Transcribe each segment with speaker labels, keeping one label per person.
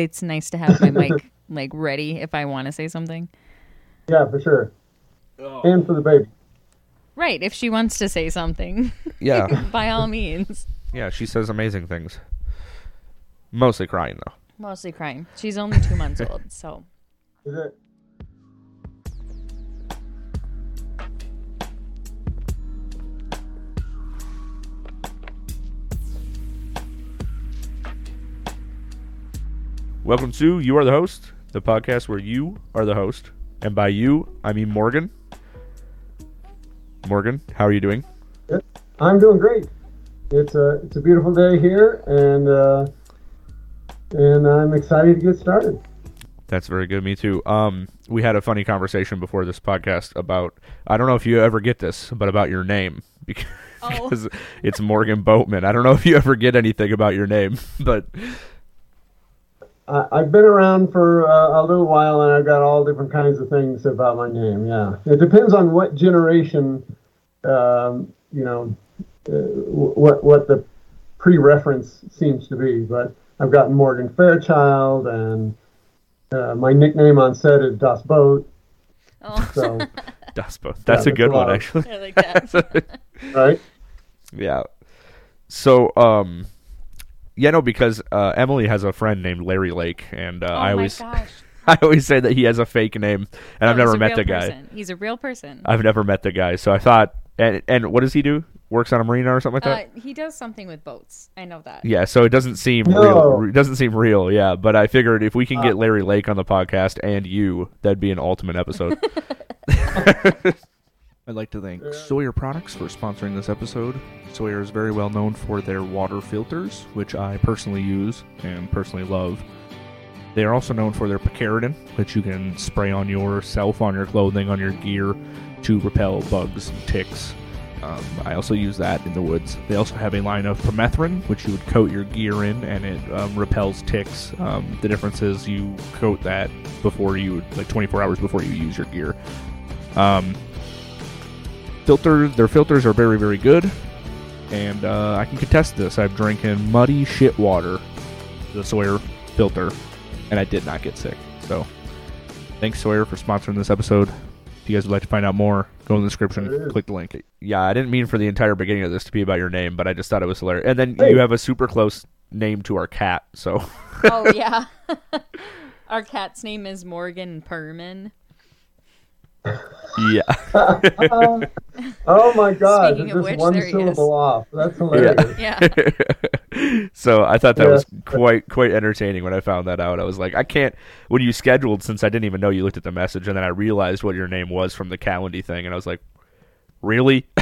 Speaker 1: it's nice to have my mic like ready if I want to say something.
Speaker 2: Yeah, for sure. Oh. And for the baby.
Speaker 1: Right, if she wants to say something,
Speaker 3: Yeah,
Speaker 1: by all means.
Speaker 3: yeah. She says amazing things. Mostly crying though.
Speaker 1: Mostly crying. She's only two months old, so
Speaker 2: Is it?
Speaker 3: Welcome to You Are the Host, the podcast where you are the host, and by you I mean Morgan. Morgan, how are you doing?
Speaker 2: I'm doing great. It's a it's a beautiful day here, and uh, and I'm excited to get started.
Speaker 3: That's very good. Me too. Um, we had a funny conversation before this podcast about I don't know if you ever get this, but about your name because,
Speaker 1: Oh.
Speaker 3: because it's Morgan Boatman. I don't know if you ever get anything about your name, but
Speaker 2: I, I've been around for uh, a little while, and I've got all different kinds of things about my name. Yeah, it depends on what generation, um, you know, uh, what what the pre-reference seems to be. But I've gotten Morgan Fairchild, and uh, my nickname on set is Das Boat.
Speaker 1: oh,
Speaker 2: So
Speaker 3: Daspo. That's a good
Speaker 2: a
Speaker 3: one actually.
Speaker 1: I like that.
Speaker 2: right.
Speaker 3: Yeah. So, um, yeah, no, because uh, Emily has a friend named Larry Lake, and uh,
Speaker 1: oh
Speaker 3: I always. I always say that he has a fake name, and I've never met
Speaker 1: real
Speaker 3: the guy.
Speaker 1: person. He's a real person.
Speaker 3: I've never met the guy, so I thought, and and what does he do? Works on a marina or something like
Speaker 1: Uh,
Speaker 3: that.
Speaker 1: he does something with boats. I know that.
Speaker 3: yeah, so it doesn't seem
Speaker 2: No.
Speaker 3: real. It doesn't seem real. Yeah, but I figured if we can
Speaker 2: Uh.
Speaker 3: get Larry Lake on the podcast and you, that'd be an ultimate episode. I'd like to thank Sawyer Products for sponsoring this episode. Sawyer is very well known for their water filters, which I personally use and personally love. They are also known for their picaridin, which you can spray on yourself, on your clothing, on your gear to repel bugs and ticks. Um, I also use that in the woods. They also have a line of permethrin, which you would coat your gear in, and it um, repels ticks. Um, the difference is you coat that before you, like 24 hours before you use your gear. Um, filter, their filters are very, very good, and uh, I can contest this. I've drinking muddy shit water, the Sawyer filter, and I did not get sick. So, thanks Sawyer for sponsoring this episode. If you guys would like to find out more, go in the description,
Speaker 2: There it is.
Speaker 3: click the link. Yeah, I didn't mean for the entire beginning of this to be about your name, but I just thought it was hilarious. And then
Speaker 2: Hey.
Speaker 3: you have a super close name to our cat, so
Speaker 1: Oh yeah. Our cat's name is Morgan Perman.
Speaker 3: Yeah.
Speaker 2: Uh, oh my God!
Speaker 1: Speaking
Speaker 2: it's
Speaker 1: of
Speaker 2: just
Speaker 1: which,
Speaker 2: one
Speaker 1: there he
Speaker 2: syllable off. That's hilarious.
Speaker 1: Yeah.
Speaker 3: so I thought that
Speaker 2: Yeah.
Speaker 3: was quite quite entertaining when I found that out. I was like, I can't. When you scheduled, since I didn't even know you looked at the message, and then I realized what your name was from the Calendly thing, and I was like, really?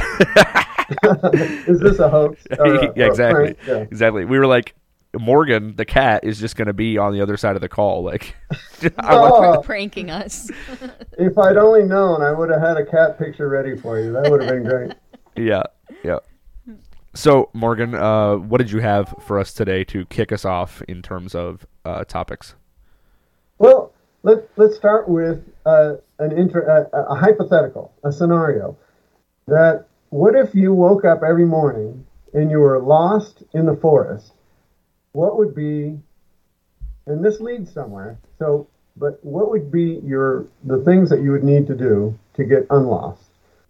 Speaker 2: Is this a hoax? A-
Speaker 3: yeah,
Speaker 2: or a
Speaker 3: exactly.
Speaker 2: Yeah.
Speaker 3: exactly. We were like, Morgan, the cat, is just going to be on the other side of the call. Like, I
Speaker 2: Oh,
Speaker 1: Pranking us.
Speaker 2: if I'd only known, I would have had a cat picture ready for you. That would have been great.
Speaker 3: yeah, yeah. So, Morgan, uh, what did you have for us today to kick us off in terms of uh, topics?
Speaker 2: Well, let let's start with uh, an inter, a, a hypothetical, a scenario. That what if you woke up every morning and you were lost in the forest? What would be, and this leads somewhere. So, but what would be your the things that you would need to do to get unlost?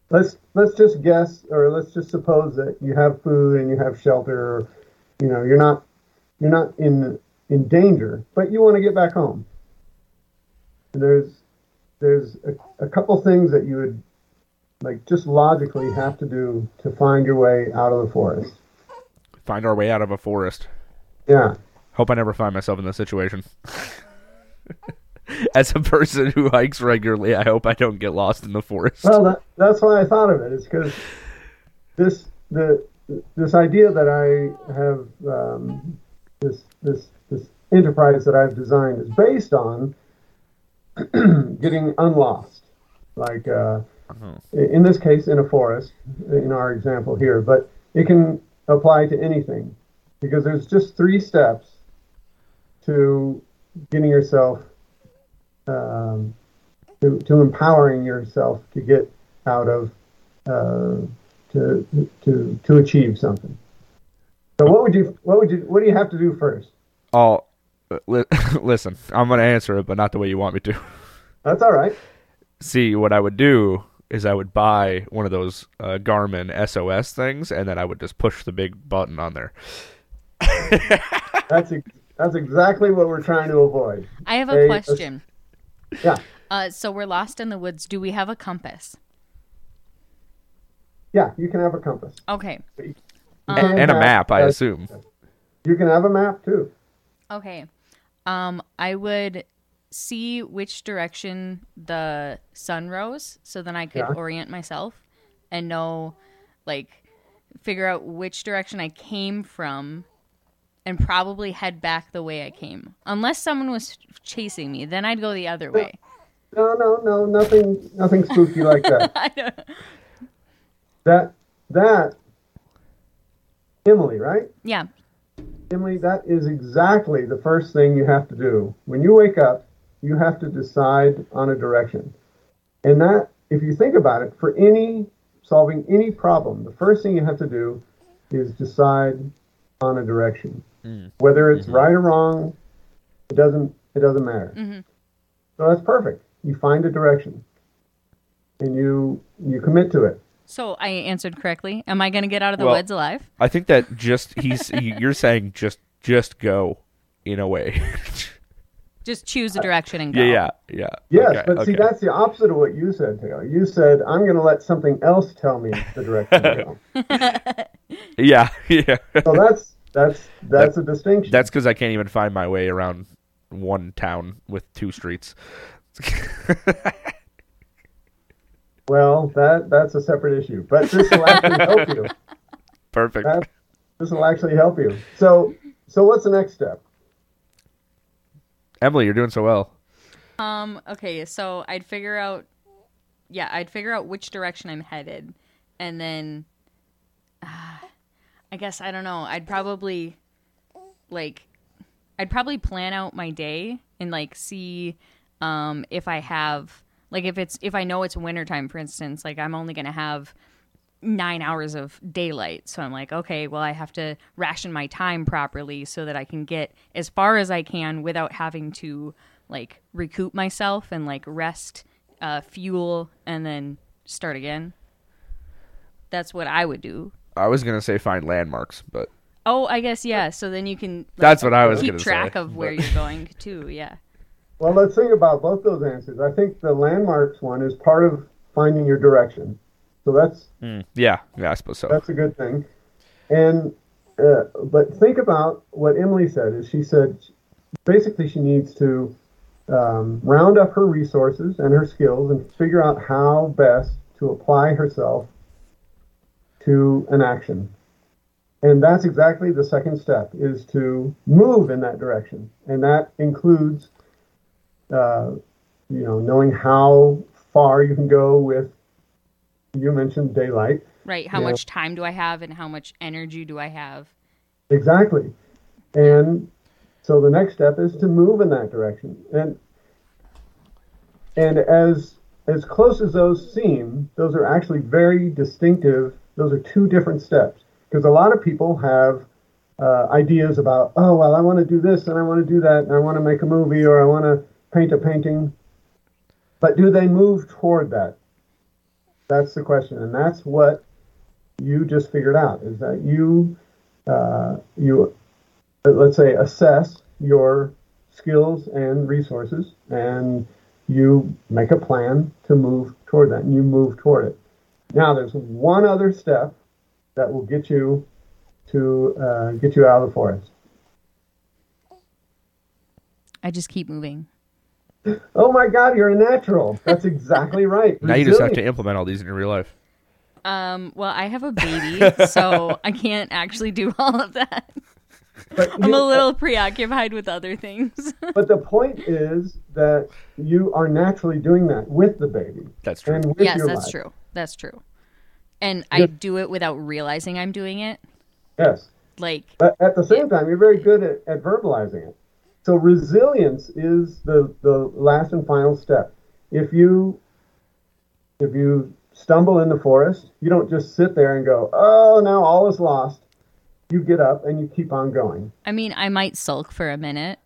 Speaker 2: Let's let's just guess, or let's just suppose that you have food and you have shelter. Or, you know, you're not you're not in in danger, but you want to get back home there's there's a, a couple things that you would like just logically have to do to find your way out of the forest.
Speaker 3: Find our way out of a forest.
Speaker 2: Yeah.
Speaker 3: Hope I never find myself in this situation. As a person who hikes regularly, I hope I don't get lost in the forest.
Speaker 2: Well, that, that's why I thought of it. It's because this the this idea that I have um, this this this enterprise that I've designed is based on getting unlost, like uh, in this case in a forest, in our example here. But it can apply to anything because there's just three steps to getting yourself um, to, to empowering yourself to get out of uh, to to to achieve something. So what would you what would you what do you have to do first?
Speaker 3: Uh, li- listen, I'm gonna answer it, but not the way you want me to.
Speaker 2: That's all right.
Speaker 3: See, what I would do is I would buy one of those uh, Garmin SOS things, and then I would just push the big button on there.
Speaker 2: That's that's exactly what we're trying to avoid.
Speaker 1: I have
Speaker 2: Hey,
Speaker 1: a
Speaker 2: let's-
Speaker 1: question.
Speaker 2: Yeah,
Speaker 1: Uh, so we're lost in the woods. Do we have a compass?
Speaker 2: yeah. You can have a compass
Speaker 1: Okay.
Speaker 2: You
Speaker 3: A-
Speaker 2: can
Speaker 3: and a
Speaker 2: have-
Speaker 3: map, I assume.
Speaker 2: You can have a map too.
Speaker 1: Okay. Um, I would see which direction the sun rose, so then I could
Speaker 2: Yeah.
Speaker 1: orient myself and know, like, figure out which direction I came from, and probably head back the way I came. Unless someone was chasing me, then I'd go the other way.
Speaker 2: No, no, no. Nothing, nothing spooky like that.
Speaker 1: I don't.
Speaker 2: That that Emily, right?
Speaker 1: Yeah.
Speaker 2: Emily, that is exactly the first thing you have to do. When you wake up, you have to decide on a direction. And that, if you think about it, for any solving any problem, the first thing you have to do is decide on a direction. Whether it's right or wrong, it doesn't it doesn't matter. Mm-hmm. So that's perfect. You find a direction. And you you commit to it.
Speaker 1: So I answered correctly. Am I going to get out of the
Speaker 3: Well-
Speaker 1: woods alive?
Speaker 3: I think that just he's you're saying just just go in a way.
Speaker 1: Just choose a direction and go.
Speaker 3: yeah, yeah, yeah.
Speaker 2: Yes,
Speaker 3: Okay,
Speaker 2: but see, that's the opposite of what you said, Taylor. You said, I'm going to let something else tell me the direction to go.
Speaker 3: yeah, yeah.
Speaker 2: So that's that's that's a distinction.
Speaker 3: That's because I can't even find my way around one town with two streets.
Speaker 2: well, that that's a separate issue. But this will actually help you.
Speaker 3: Perfect.
Speaker 2: That, this will actually help you. So so what's the next step?
Speaker 3: Emily, you're doing so well.
Speaker 1: Um, okay, so I'd figure out yeah, I'd figure out which direction I'm headed and then uh, I guess I don't know. I'd probably like I'd probably plan out my day and like see um if I have like if it's if I know it's wintertime for instance, like I'm only to have nine hours of daylight. So I'm like, okay, well, I have to ration my time properly so that I can get as far as I can without having to like recoup myself and like rest, uh, fuel, and then start again. That's what I would do.
Speaker 3: I was gonna say find landmarks, but
Speaker 1: Oh, I guess yeah. So then you can like,
Speaker 3: that's what I was
Speaker 1: keep
Speaker 3: gonna
Speaker 1: track
Speaker 3: say.
Speaker 1: of where
Speaker 3: but-
Speaker 1: you're going too. Yeah.
Speaker 2: Well, let's think about both those answers. I think the landmarks one is part of finding your direction. So that's
Speaker 3: Mm, yeah, yeah, I suppose so.
Speaker 2: That's a good thing. And uh, but think about what Emily said. Is she said basically she needs to um, round up her resources and her skills and figure out how best to apply herself to an action. And that's exactly the second step is to move in that direction, and that includes, uh, you know, knowing how far you can go with. You mentioned daylight.
Speaker 1: Right. How much time do I have and how much energy do I have?
Speaker 2: Exactly. And so the next step is to move in that direction. And and as as close as those seem, those are actually very distinctive. Those are two different steps because a lot of people have uh, ideas about, oh well, I want to do this and I want to do that and I want to make a movie or I want to paint a painting. But do they move toward that? That's the question, and that's what you just figured out is that you uh, you let's say assess your skills and resources and you make a plan to move toward that and you move toward it now there's one other step that will get you to uh, get you out of the forest
Speaker 1: I just keep moving.
Speaker 2: oh my god you're a natural that's exactly right
Speaker 3: now you just have to implement all these in your real life.
Speaker 1: Um, well, I have a baby, so I can't actually do all of that.
Speaker 2: But
Speaker 1: I'm a little preoccupied with other things.
Speaker 2: but the point is that you are naturally doing that with the baby
Speaker 3: That's true.
Speaker 2: and
Speaker 1: yes, that's
Speaker 2: life.
Speaker 1: true. That's true. And I do it without realizing I'm doing it.
Speaker 2: yes
Speaker 1: Like,
Speaker 2: But at the same time, you're very good at, at verbalizing it. So resilience is the, the last and final step. If you if you stumble in the forest, you don't just sit there and go, "Oh, now all is lost." You get up and you keep on going.
Speaker 1: I mean, I might sulk for a minute,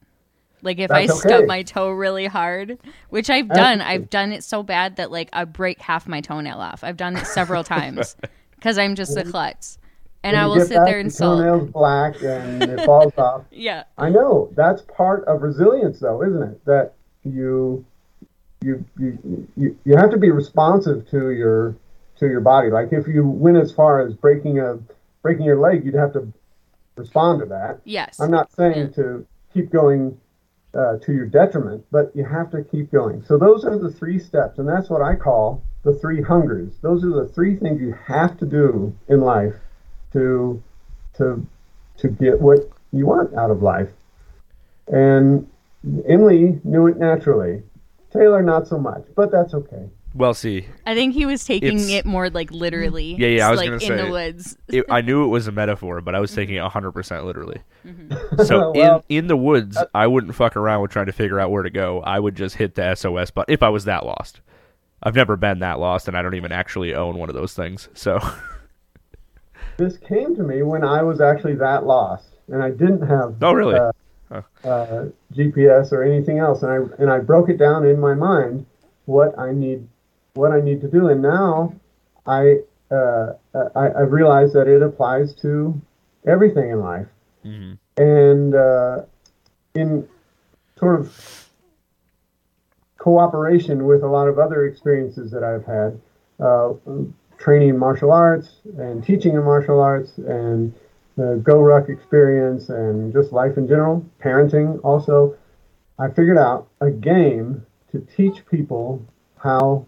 Speaker 1: Like if
Speaker 2: That's
Speaker 1: I stub my toe really hard, which I've done,
Speaker 2: Absolutely.
Speaker 1: I've done it so bad that like I break half my toenail off. I've done it several times because I'm just a klutz, and I will sit
Speaker 2: back,
Speaker 1: there and sulk.
Speaker 2: toenail's black and it falls off.
Speaker 1: Yeah,
Speaker 2: I know that's part of resilience, though, isn't it? That you you you you, you have to be responsive to your to your body. Like if you went as far as breaking a breaking your leg, you'd have to respond to that.
Speaker 1: yes,
Speaker 2: I'm not saying to keep going uh, to your detriment, but you have to keep going. So those are the three steps, and that's what I call the three hungers. Those are the three things you have to do in life to to to get what you want out of life. And Emily knew it naturally. Taylor not so much, but that's okay.
Speaker 3: Well, see,
Speaker 1: I think he was taking
Speaker 3: It's-
Speaker 1: it more like literally.
Speaker 3: Yeah, yeah, I was
Speaker 1: like
Speaker 3: gonna
Speaker 1: in the woods.
Speaker 3: it, I knew it was a metaphor, but I was taking it 100% literally. So
Speaker 2: Well-
Speaker 3: in in the woods, I wouldn't fuck around with trying to figure out where to go. I would just hit the SOS button if I was that lost. I've never been that lost, and I don't even actually own one of those things. So
Speaker 2: This came to me when I was actually that lost, and I didn't have
Speaker 3: Oh, really?
Speaker 2: uh, uh, GPS or anything else, and I and I broke it down in my mind what I need what I need to do, and now I uh, I, I realize that it applies to everything in life,
Speaker 3: Mhm.
Speaker 2: and uh, in sort of cooperation with a lot of other experiences that I've had, uh, training in martial arts and teaching in martial arts and the GoRuck experience and just life in general, parenting also, I figured out a game to teach people how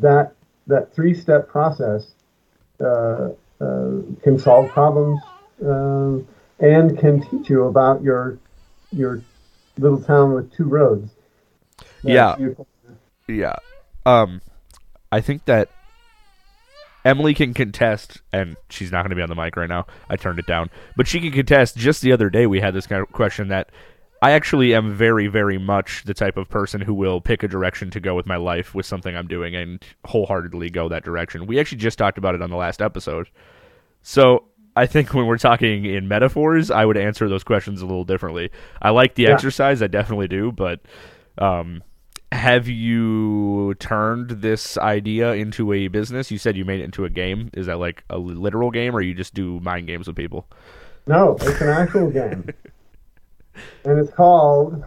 Speaker 2: that that three step process uh, uh, can solve problems uh, and can teach you about your your little town with two roads.
Speaker 3: Yeah.
Speaker 2: you-
Speaker 3: yeah, um, I think that Emily can contest, and she's not going to be on the mic right now. I turned it down, but she can contest. Just the other day, we had this kind of question that I actually am very, very much the type of person who will pick a direction to go with my life with something I'm doing and wholeheartedly go that direction. We actually just talked about it on the last episode. So I think when we're talking in metaphors, I would answer those questions a little differently. I like the
Speaker 2: Yeah.
Speaker 3: exercise, I definitely do, but um, have you turned this idea into a business? You said you made it into a game. Is that like a literal game, or you just do mind games with people?
Speaker 2: No, it's an actual game. And it's called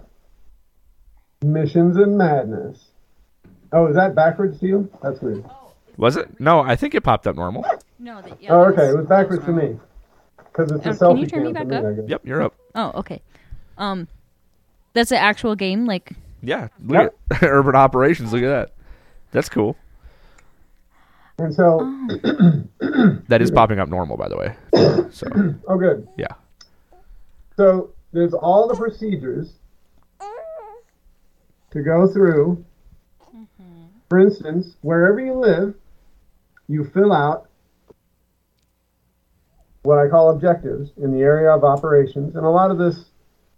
Speaker 2: Missions and Madness. Oh, is that backwards to you? That's weird.
Speaker 3: Was it? No, I think it popped up normal.
Speaker 1: No, the, yeah,
Speaker 2: Oh, okay. It was backwards to me. Because it's a
Speaker 1: Um,
Speaker 2: selfie
Speaker 1: can you turn me
Speaker 2: cam for
Speaker 1: back up?
Speaker 2: I guess.
Speaker 3: Yep, you're up.
Speaker 1: Oh, okay. Um, that's an actual game. Like,
Speaker 3: Yeah, look at urban operations. Look at that. That's cool.
Speaker 2: And so,
Speaker 1: Oh.
Speaker 3: That is popping up normal, by the way. So
Speaker 2: oh, good.
Speaker 3: yeah.
Speaker 2: So there's all the procedures to go through. For instance, wherever you live, you fill out what I call objectives in the area of operations, and a lot of this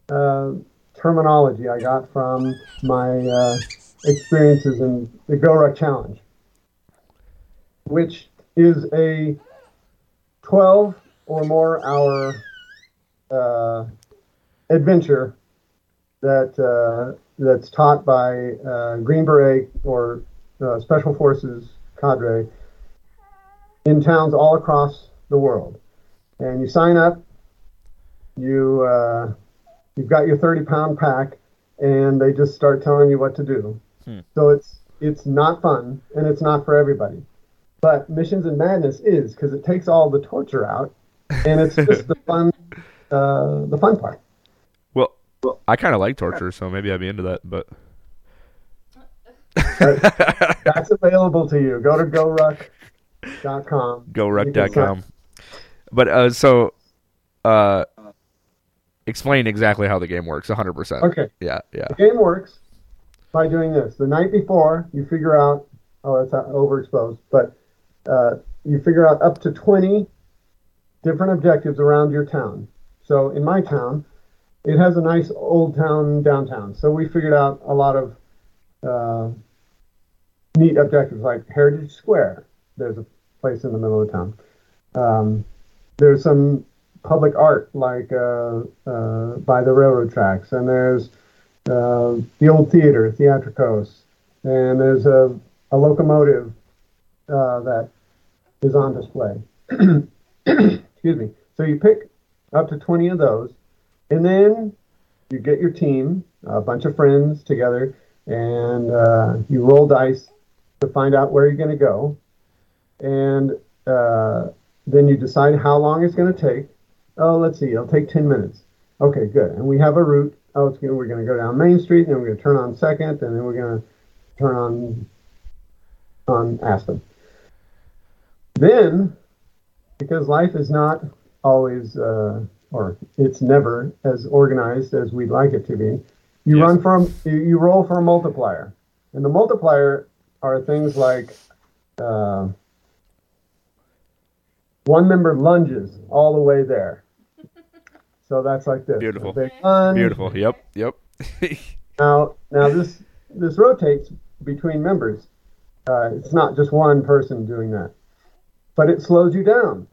Speaker 2: uh, terminology I got from my uh, experiences in the GoRuck Challenge, which is a 12 or more hour uh, adventure that uh, that's taught by uh, Green Beret or uh, Special Forces cadre in towns all across the world. And you sign up, you uh, you've got your 30 pound pack, and they just start telling you what to do.
Speaker 3: Hmm.
Speaker 2: So it's it's not fun and it's not for everybody. But Missions and Madness is because it takes all the torture out, and it's just the fun uh, the fun part.
Speaker 3: Well, I kind of like torture, so maybe I'd be into that. But
Speaker 2: That's available to you. Go to goruck.com.
Speaker 3: GoRuck.com. But uh, so, uh, explain exactly how the game works. 100. percent
Speaker 2: Okay.
Speaker 3: Yeah, yeah.
Speaker 2: The game works by doing this. The night before, you figure out, oh, that's overexposed, but uh, you figure out up to 20 different objectives around your town. So in my town, it has a nice old town downtown. So we figured out a lot of uh, neat objectives like Heritage Square. There's a place in the middle of town. Um, there's some public art like uh, uh, by the railroad tracks, and there's uh, the old theater, Theatrikos, and there's a, a locomotive uh, that is on display. Excuse me. So you pick up to 20 of those, and then you get your team, a bunch of friends together, and uh, you roll dice to find out where you're going to go. And uh, then you decide how long it's going to take. Oh, let's see, it'll take 10 minutes. Okay, good. And we have a route. Oh, it's gonna, we're going to go down Main Street, and then we're going to turn on Second, and then we're going to turn on on Aspen. Then, because life is not always, uh, or it's never as organized as we'd like it to be, you
Speaker 3: Yes.
Speaker 2: run from you, you roll for a multiplier, and the multiplier are things like uh, one member lunges all the way there. So that's like this.
Speaker 3: Beautiful.
Speaker 2: Big lunge.
Speaker 3: Beautiful. Yep. Yep.
Speaker 2: Now, now this this rotates between members. Uh, it's not just one person doing that, but it slows you down.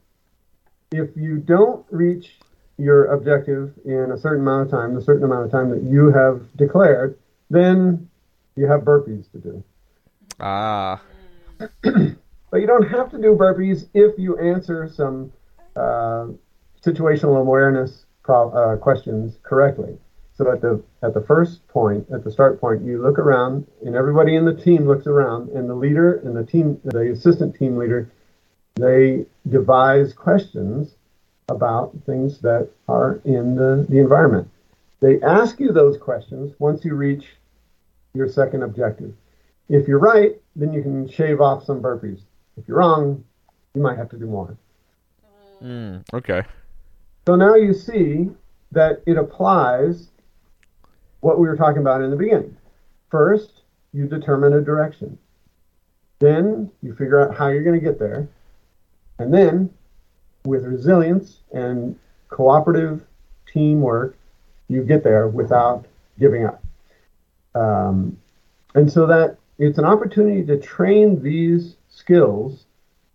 Speaker 2: If you don't reach your objective in a certain amount of time, the certain amount of time that you have declared, then you have burpees to do.
Speaker 3: ah.
Speaker 2: But you don't have to do burpees if you answer some uh, situational awareness pro- uh, questions correctly. So at the at the first point, at the start point, you look around, and everybody in the team looks around, and the leader and the team, the assistant team leader, they devise questions about things that are in the, the environment. They ask you those questions once you reach your second objective. If you're right, then you can shave off some burpees. If you're wrong, you might have to do more.
Speaker 3: Mm, okay.
Speaker 2: So now you see that it applies what we were talking about in the beginning. First, you determine a direction. Then you figure out how you're going to get there. And then, with resilience and cooperative teamwork, you get there without giving up. Um, and so that it's an opportunity to train these skills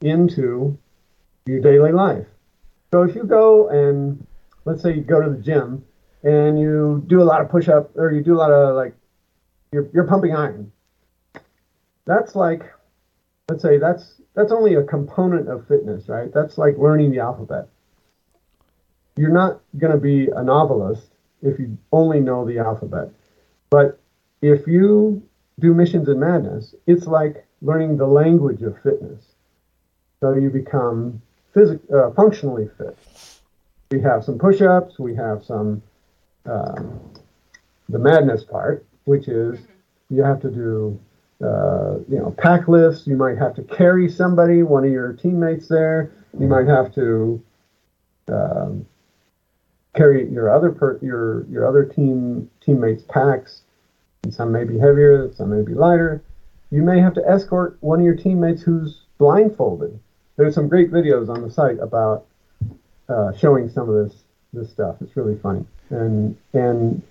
Speaker 2: into your daily life. So if you go and let's say you go to the gym and you do a lot of push up or you do a lot of like you're, you're pumping iron. That's like let's say that's that's only a component of fitness, right? That's like learning the alphabet. You're not going to be a novelist if you only know the alphabet. But if you do missions in madness, it's like learning the language of fitness. So you become physic- uh, functionally fit. We have some push-ups. We have some um, the madness part, which is you have to do uh, you know pack lifts. You might have to carry somebody, one of your teammates there. You might have to um, carry your other per- your your other team teammates' packs. And some may be heavier, some may be lighter. You may have to escort one of your teammates who's blindfolded. There's some great videos on the site about uh, showing some of this this stuff. It's really funny, and and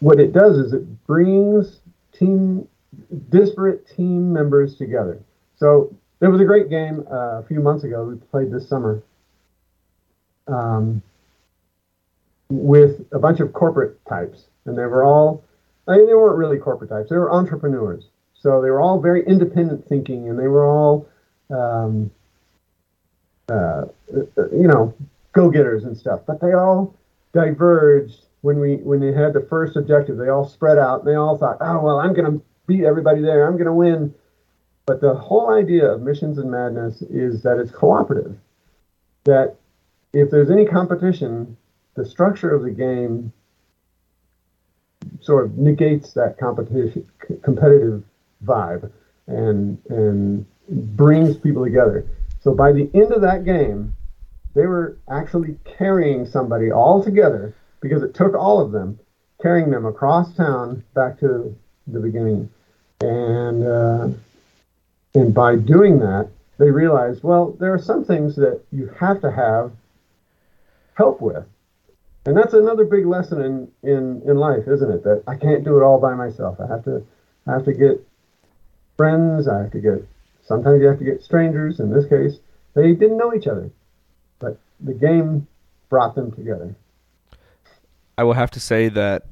Speaker 2: what it does is it brings team disparate team members together. So there was a great game uh, a few months ago we played this summer um, with a bunch of corporate types, and they were all I mean, they weren't really corporate types. They were entrepreneurs. So they were all very independent thinking, and they were all, um, uh, you know, go-getters and stuff. But they all diverged when we when they had the first objective. They all spread out. And they all thought, "Oh well, I'm going to beat everybody there. I'm going to win." But the whole idea of missions and madness is that it's cooperative. That if there's any competition, the structure of the game sort of negates that competition competitive vibe and and brings people together. So by the end of that game, they were actually carrying somebody all together because it took all of them carrying them across town back to the beginning, and uh, and by doing that, they realized well there are some things that you have to have help with and that's another big lesson in, in, in life, isn't it? That I can't do it all by myself. I have to I have to get friends. I have to get sometimes you have to get strangers. In this case, they didn't know each other, but the game brought them together.
Speaker 3: I will have to say that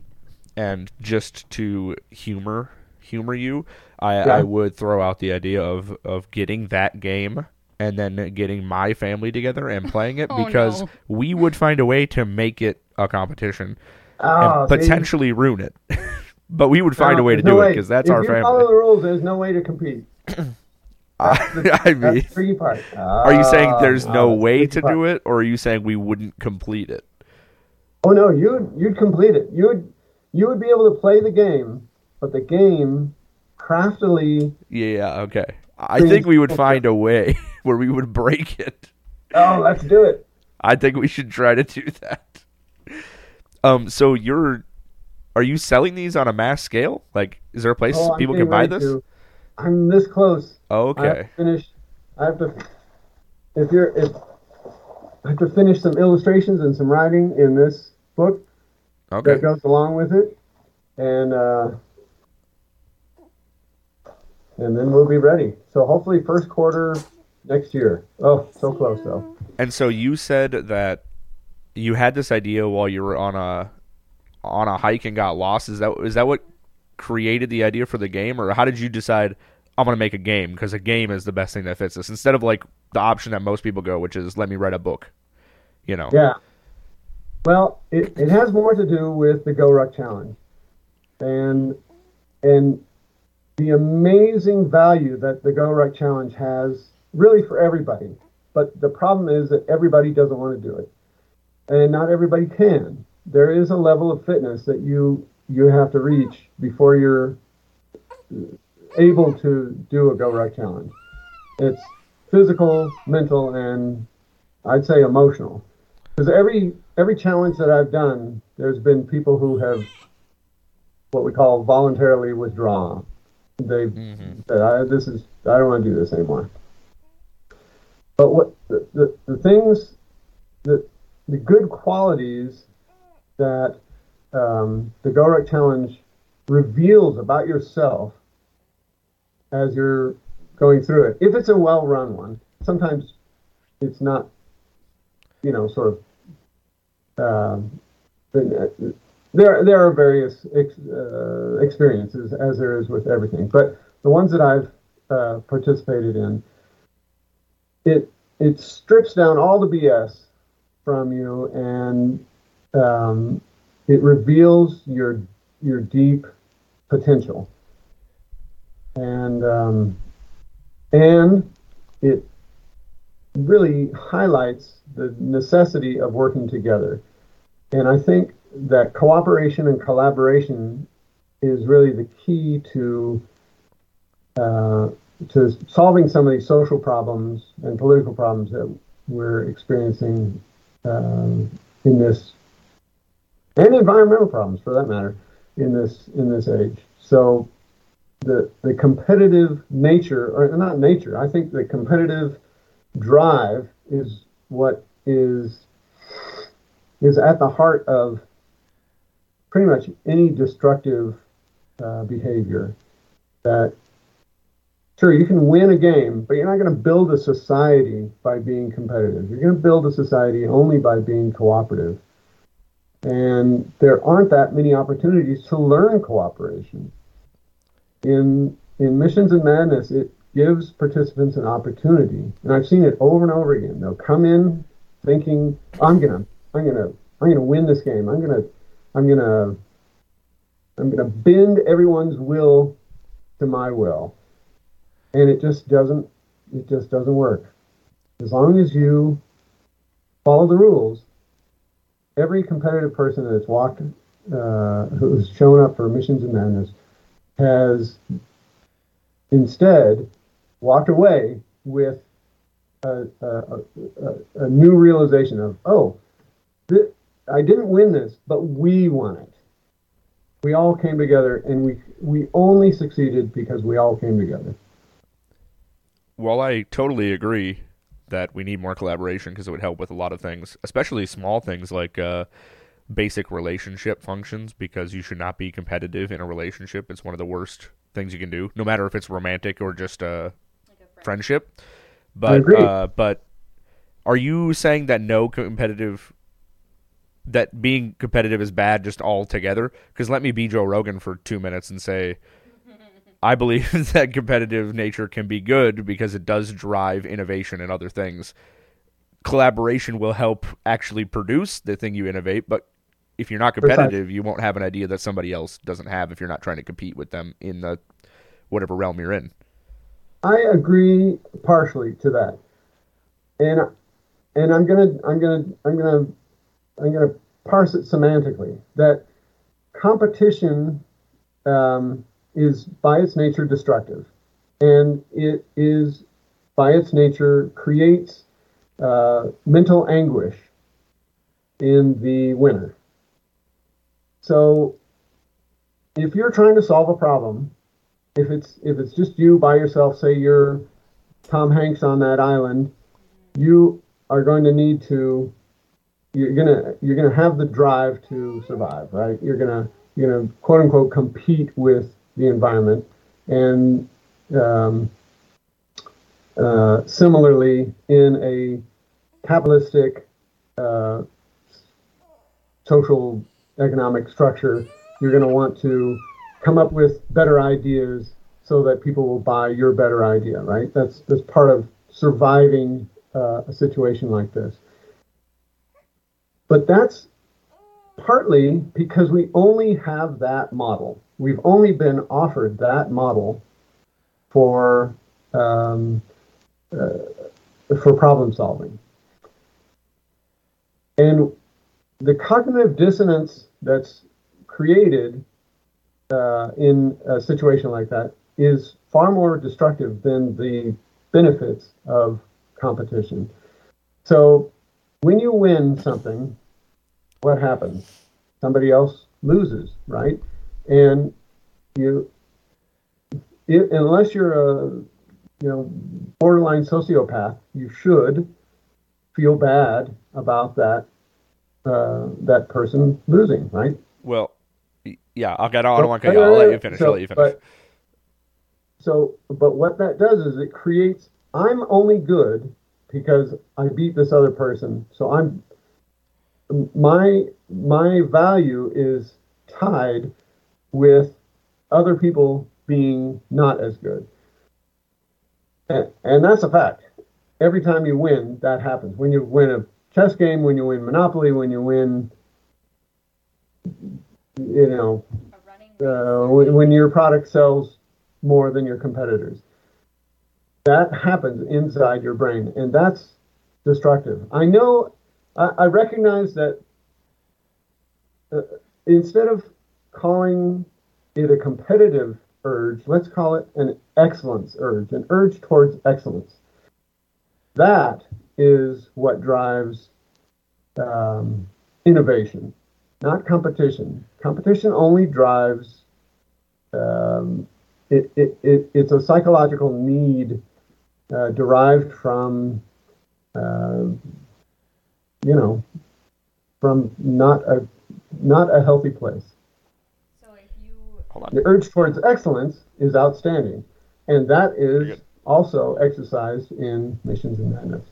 Speaker 3: and just to humor humor you, I,
Speaker 2: Yeah.
Speaker 3: I would throw out the idea of of getting that game and then getting my family together and playing it
Speaker 1: Oh,
Speaker 3: because
Speaker 1: no.
Speaker 3: we would find a way to make it a competition
Speaker 2: Oh,
Speaker 3: and
Speaker 2: see?
Speaker 3: potentially ruin it. but we would find
Speaker 2: No,
Speaker 3: a way to
Speaker 2: no
Speaker 3: do it because that's
Speaker 2: if
Speaker 3: our
Speaker 2: you
Speaker 3: family.
Speaker 2: follow the rules, there's no way to compete.
Speaker 3: I
Speaker 2: That's
Speaker 3: mean,
Speaker 2: the tricky part.
Speaker 3: are you saying there's
Speaker 2: Ah,
Speaker 3: no
Speaker 2: that's
Speaker 3: way to
Speaker 2: part.
Speaker 3: do it, or are you saying we wouldn't complete it?
Speaker 2: Oh no, you'd you'd complete it. You would you would be able to play the game, but the game craftily.
Speaker 3: Yeah, okay. I think we would find a way where we would break it.
Speaker 2: Oh, let's do it.
Speaker 3: I think we should try to do that. Um, so you're, are you selling these on a mass scale? Like, is there a place
Speaker 2: Oh,
Speaker 3: people can buy this?
Speaker 2: to. I'm this close.
Speaker 3: Oh,
Speaker 2: I
Speaker 3: okay.
Speaker 2: to finish. I have to. If you're if I have to finish some illustrations and some writing in this book
Speaker 3: Okay.
Speaker 2: that goes along with it, and uh, and then we'll be ready. So hopefully first quarter next year. Oh, so close though.
Speaker 3: And so you said that you had this idea while you were on a on a hike and got lost. Is that is that what created the idea for the game, or how did you decide I'm going to make a game because a game is the best thing that fits this instead of like the option that most people go, which is let me write a book. You know.
Speaker 2: Yeah. Well, it, it has more to do with the GoRuck Challenge, and and the amazing value that the GoRuck Challenge has really for everybody. But the problem is that everybody doesn't want to do it, and not everybody can. There is a level of fitness that you you have to reach before you're able to do a GoRuck Challenge. It's physical, mental, and I'd say emotional because every every challenge that I've done, there's been people who have what we call voluntarily withdrawn. They said, I, "This is I don't want to do this anymore." But what the, the, the things the the good qualities that um, the GoRuck Challenge reveals about yourself as you're going through it, if it's a well-run one, sometimes it's not you know, sort of. Um, there, there are various ex, uh, experiences, as there is with everything. But the ones that I've uh, participated in, it it strips down all the BS from you, and um, it reveals your your deep potential, and um, and it really highlights the necessity of working together. And I think that cooperation and collaboration is really the key to uh, to solving some of these social problems and political problems that we're experiencing um, in this, and environmental problems for that matter, in this in this age. So the the competitive nature, or not nature, I think the competitive drive is what is is at the heart of pretty much any destructive uh, behavior. That sure you can win a game, but you're not going to build a society by being competitive. You're going to build a society only by being cooperative. And there aren't that many opportunities to learn cooperation. In in Missions and Madness, it gives participants an opportunity, and I've seen it over and over again. They'll come in thinking, "I'm gonna, I'm gonna, I'm gonna win this game. I'm gonna, I'm gonna, I'm gonna bend everyone's will to my will," and it just doesn't, it just doesn't work. As long as you follow the rules, every competitive person that's walked, uh, who's shown up for Missions and Madness, has instead walked away with a, a, a, a, new realization of, oh, th- I didn't win this, but we won it. We all came together, and we we only succeeded because we all came together.
Speaker 3: Well, I totally agree that we need more collaboration because it would help with a lot of things, especially small things like uh, basic relationship functions. Because you should not be competitive in a relationship; it's one of the worst things you can do, no matter if it's romantic or just a friendship. But uh, but are you saying that no competitive that being competitive is bad just altogether. Because let me be Joe Rogan for two minutes and say, I believe that competitive nature can be good because it does drive innovation and other things. Collaboration will help actually produce the thing you innovate, but if you're not competitive, you won't have an idea that somebody else doesn't have if you're not trying to compete with them in the whatever realm you're in.
Speaker 2: I agree partially to that, and and I'm gonna I'm gonna I'm gonna I'm gonna parse it semantically that competition um, is by its nature destructive, and it is by its nature creates uh, mental anguish in the winner. So, if you're trying to solve a problem, if it's if it's just you by yourself, say you're Tom Hanks on that island, you are going to need to you're gonna you're gonna have the drive to survive, right? You're gonna you're gonna quote unquote compete with the environment, and um, uh, similarly in a capitalistic uh, social economic structure, you're to want to come up with better ideas so that people will buy your better idea, right? That's that's part of surviving uh, a situation like this. But that's partly because we only have that model. We've only been offered that model for um, uh, for problem solving, and the cognitive dissonance that's created uh, in a situation like that is far more destructive than the benefits of competition. So when you win something, what happens? Somebody else loses, right? And you, it, unless you're a you know borderline sociopath, you should feel bad about that uh, that person losing, right?
Speaker 3: Well, yeah, I'll get. I don't want to. I'll let you finish. So, I'll let you finish.
Speaker 2: But, so, but what that does is it creates. I'm only good because I beat this other person. So I'm my my value is tied with other people being not as good. And, and that's a fact. Every time you win, that happens. When you win a chess game, when you win Monopoly, when you win, you know, uh, when, your product sells more than your competitors. That happens inside your brain, and that's destructive. I know, I, I recognize that uh, instead of calling it a competitive urge, let's call it an excellence urge, an urge towards excellence. That is what drives um, innovation, not competition. Competition only drives um, it, it, it, it's a psychological need uh, derived from uh, you know from not a not a healthy place.
Speaker 1: So if you hold
Speaker 2: on, the urge towards excellence is outstanding, and that is also exercised in missions and madness.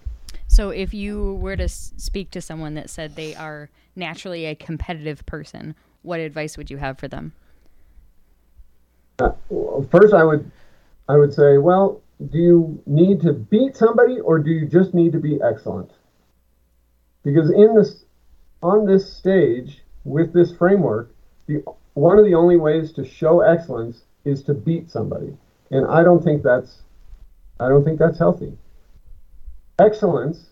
Speaker 1: So if you were to speak to someone that said they are naturally a competitive person, what advice would you have for them?
Speaker 2: Uh, first, I would I would say, well, do you need to beat somebody or do you just need to be excellent? Because in this on this stage with this framework, the one of the only ways to show excellence is to beat somebody. And I don't think that's I don't think that's healthy excellence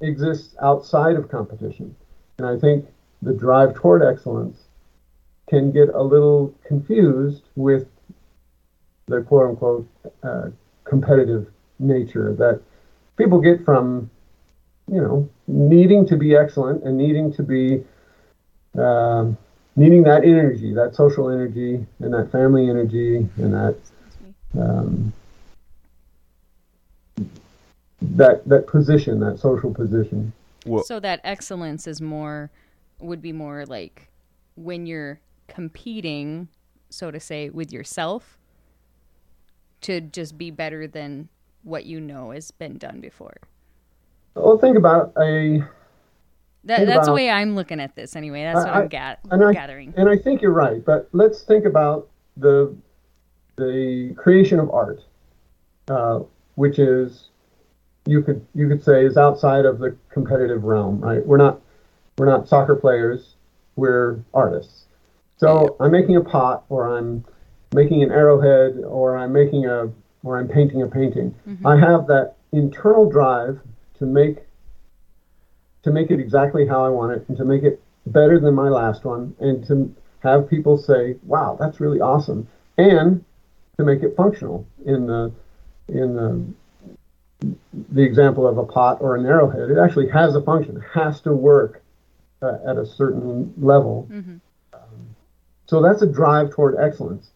Speaker 2: exists outside of competition. And I think the drive toward excellence can get a little confused with the quote unquote uh, competitive nature that people get from, you know, needing to be excellent and needing to be, um, needing that energy, that social energy, and that family energy, and that um, that that position, that social position.
Speaker 1: Well, so that excellence is more would be more like when you're competing, so to say, with yourself to just be better than what you know has been done before.
Speaker 2: Well, think about a
Speaker 1: That,
Speaker 2: think
Speaker 1: that's the way I'm looking at this anyway. That's what
Speaker 2: I-
Speaker 1: I'm ga-
Speaker 2: and I-
Speaker 1: gathering.
Speaker 2: and I think you're right. But let's think about the the creation of art, uh, which is you could you could say is outside of the competitive realm, right? We're not we're not soccer players. We're artists. So I'm making a pot, or I'm making an arrowhead, or I'm making a or I'm painting a painting. Mm-hmm. I have that internal drive to make to make it exactly how I want it and to make it better than my last one and to have people say, "Wow, that's really awesome," and to make it functional in the in the the example of a pot or an arrowhead. It actually has a function. It has to work uh, at a certain level. Um, so that's a drive toward excellence.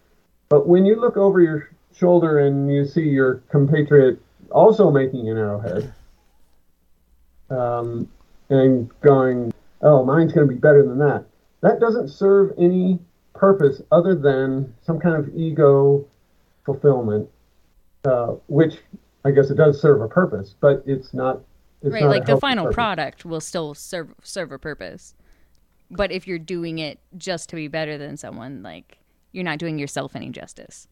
Speaker 2: But when you look over your shoulder and you see your compatriot also making an arrowhead, um, and going, oh, mine's going to be better than that. That doesn't serve any purpose other than some kind of ego fulfillment, uh, which I guess it does serve a purpose, but it's not. It's
Speaker 1: right,
Speaker 2: not
Speaker 1: like the final
Speaker 2: purpose.
Speaker 1: product will still serve serve a purpose. But if you're doing it just to be better than someone, like you're not doing yourself any justice.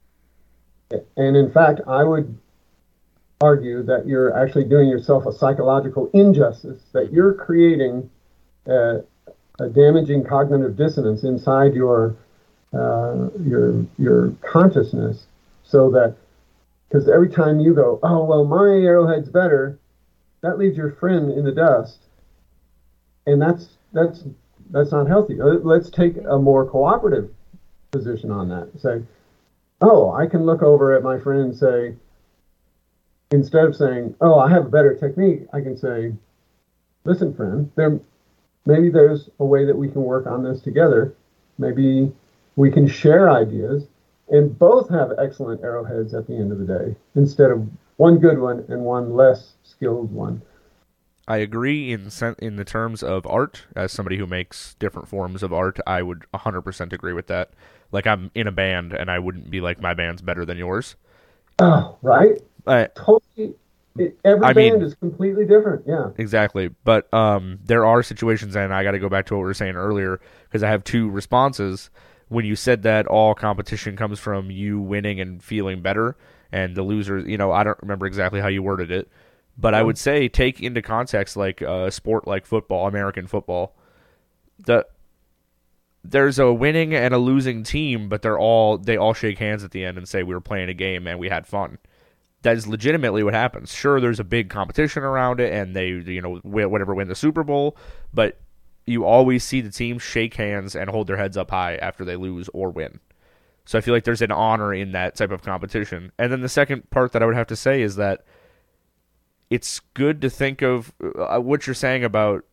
Speaker 2: And in fact, I would argue that you're actually doing yourself a psychological injustice, that you're creating a, a damaging cognitive dissonance inside your uh, your your consciousness, so that because every time you go, oh well, my arrowhead's better, that leaves your friend in the dust, and that's that's that's not healthy. Uh, Let's take a more cooperative position on that. Say, oh, I can look over at my friend and say, instead of saying, oh, I have a better technique, I can say, listen, friend, there, maybe there's a way that we can work on this together. Maybe we can share ideas and both have excellent arrowheads at the end of the day instead of one good one and one less skilled one.
Speaker 3: I agree in in the terms of art. As somebody who makes different forms of art, I would 100% agree with that. Like I'm in a band, and I wouldn't be like my band's better than yours.
Speaker 2: Oh, right?
Speaker 3: Uh,
Speaker 2: Totally. It, every
Speaker 3: I
Speaker 2: band
Speaker 3: mean-
Speaker 2: is completely different. Yeah.
Speaker 3: exactly, but um, there are situations, and I got to go back to what we were saying earlier because I have two responses. When you said that all competition comes from you winning and feeling better, and the loser, you know, I don't remember exactly how you worded it, but I would say take into context like a sport like football, American football. The there's a winning and a losing team, but they're all they all shake hands at the end and say we were playing a game and we had fun. That is legitimately what happens. Sure, there's a big competition around it, and they you know whatever win the Super Bowl, but you always see the team shake hands and hold their heads up high after they lose or win. So I feel like there's an honor in that type of competition. And then the second part that I would have to say is that it's good to think of uh, what you're saying about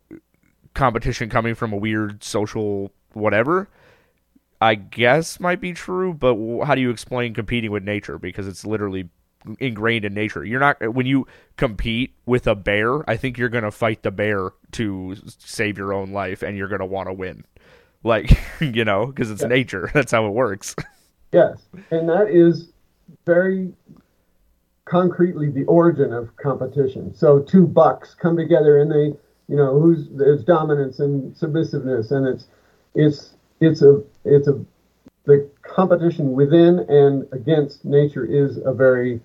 Speaker 3: competition coming from a weird social whatever. I guess might be true, but how do you explain competing with nature? Because it's literally ingrained in nature. You're not when you compete with a bear. I think you're gonna fight the bear to save your own life, and you're gonna want to win. Like you know, because it's nature. That's how it works.
Speaker 2: Yes, and that is very concretely the origin of competition. So two bucks come together and they, you know, who's there's dominance and submissiveness, and it's it's it's a it's a the competition within and against nature is a very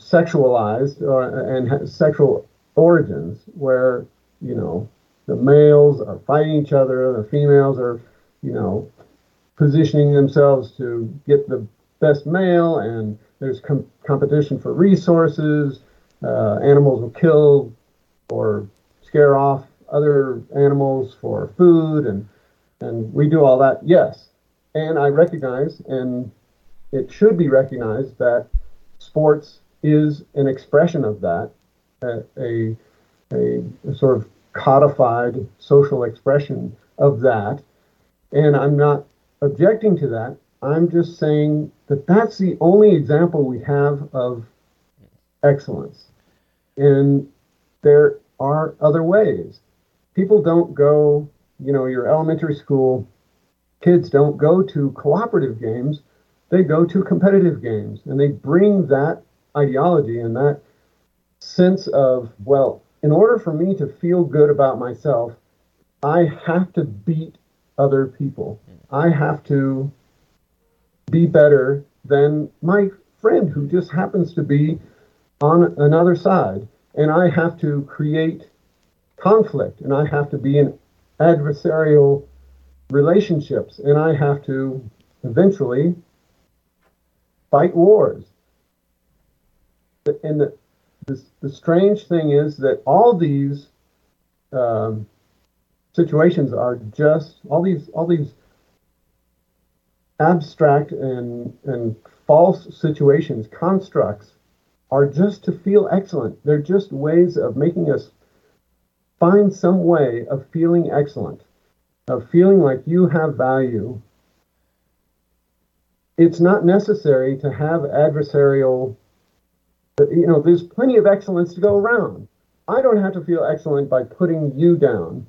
Speaker 2: sexualized uh, and sexual origins where you know the males are fighting each other, the females are, you know, positioning themselves to get the best male, and there's com- competition for resources. Uh, animals will kill or scare off other animals for food, and and we do all that. Yes, and I recognize, and it should be recognized that sports is an expression of that, a, a, a sort of codified social expression of that, and I'm not objecting to that. I'm just saying that that's the only example we have of excellence. And there are other ways. People don't go, you know, your elementary school kids don't go to cooperative games, they go to competitive games. And they bring that ideology and that sense of, well, in order for me to feel good about myself, I have to beat other people. I have to be better than my friend who just happens to be on another side. And I have to create conflict and I have to be in adversarial relationships and I have to eventually fight wars. And the, the, the strange thing is that all these um, situations are just all these all these abstract and and false situations constructs are just to feel excellent. They're just ways of making us find some way of feeling excellent of feeling like you have value. It's not necessary to have adversarial you know there's plenty of excellence to go around i don't have to feel excellent by putting you down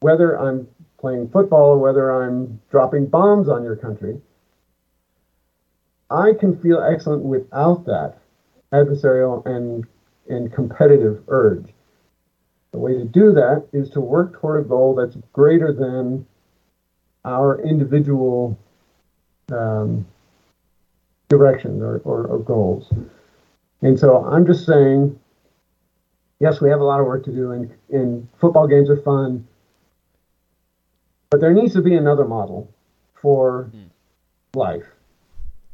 Speaker 2: whether I'm playing football or whether I'm dropping bombs on your country, I can feel excellent without that adversarial and, and competitive urge. The way to do that is to work toward a goal that's greater than our individual um, directions or, or, or goals. And so I'm just saying, yes, we have a lot of work to do, and, and football games are fun but there needs to be another model for mm. life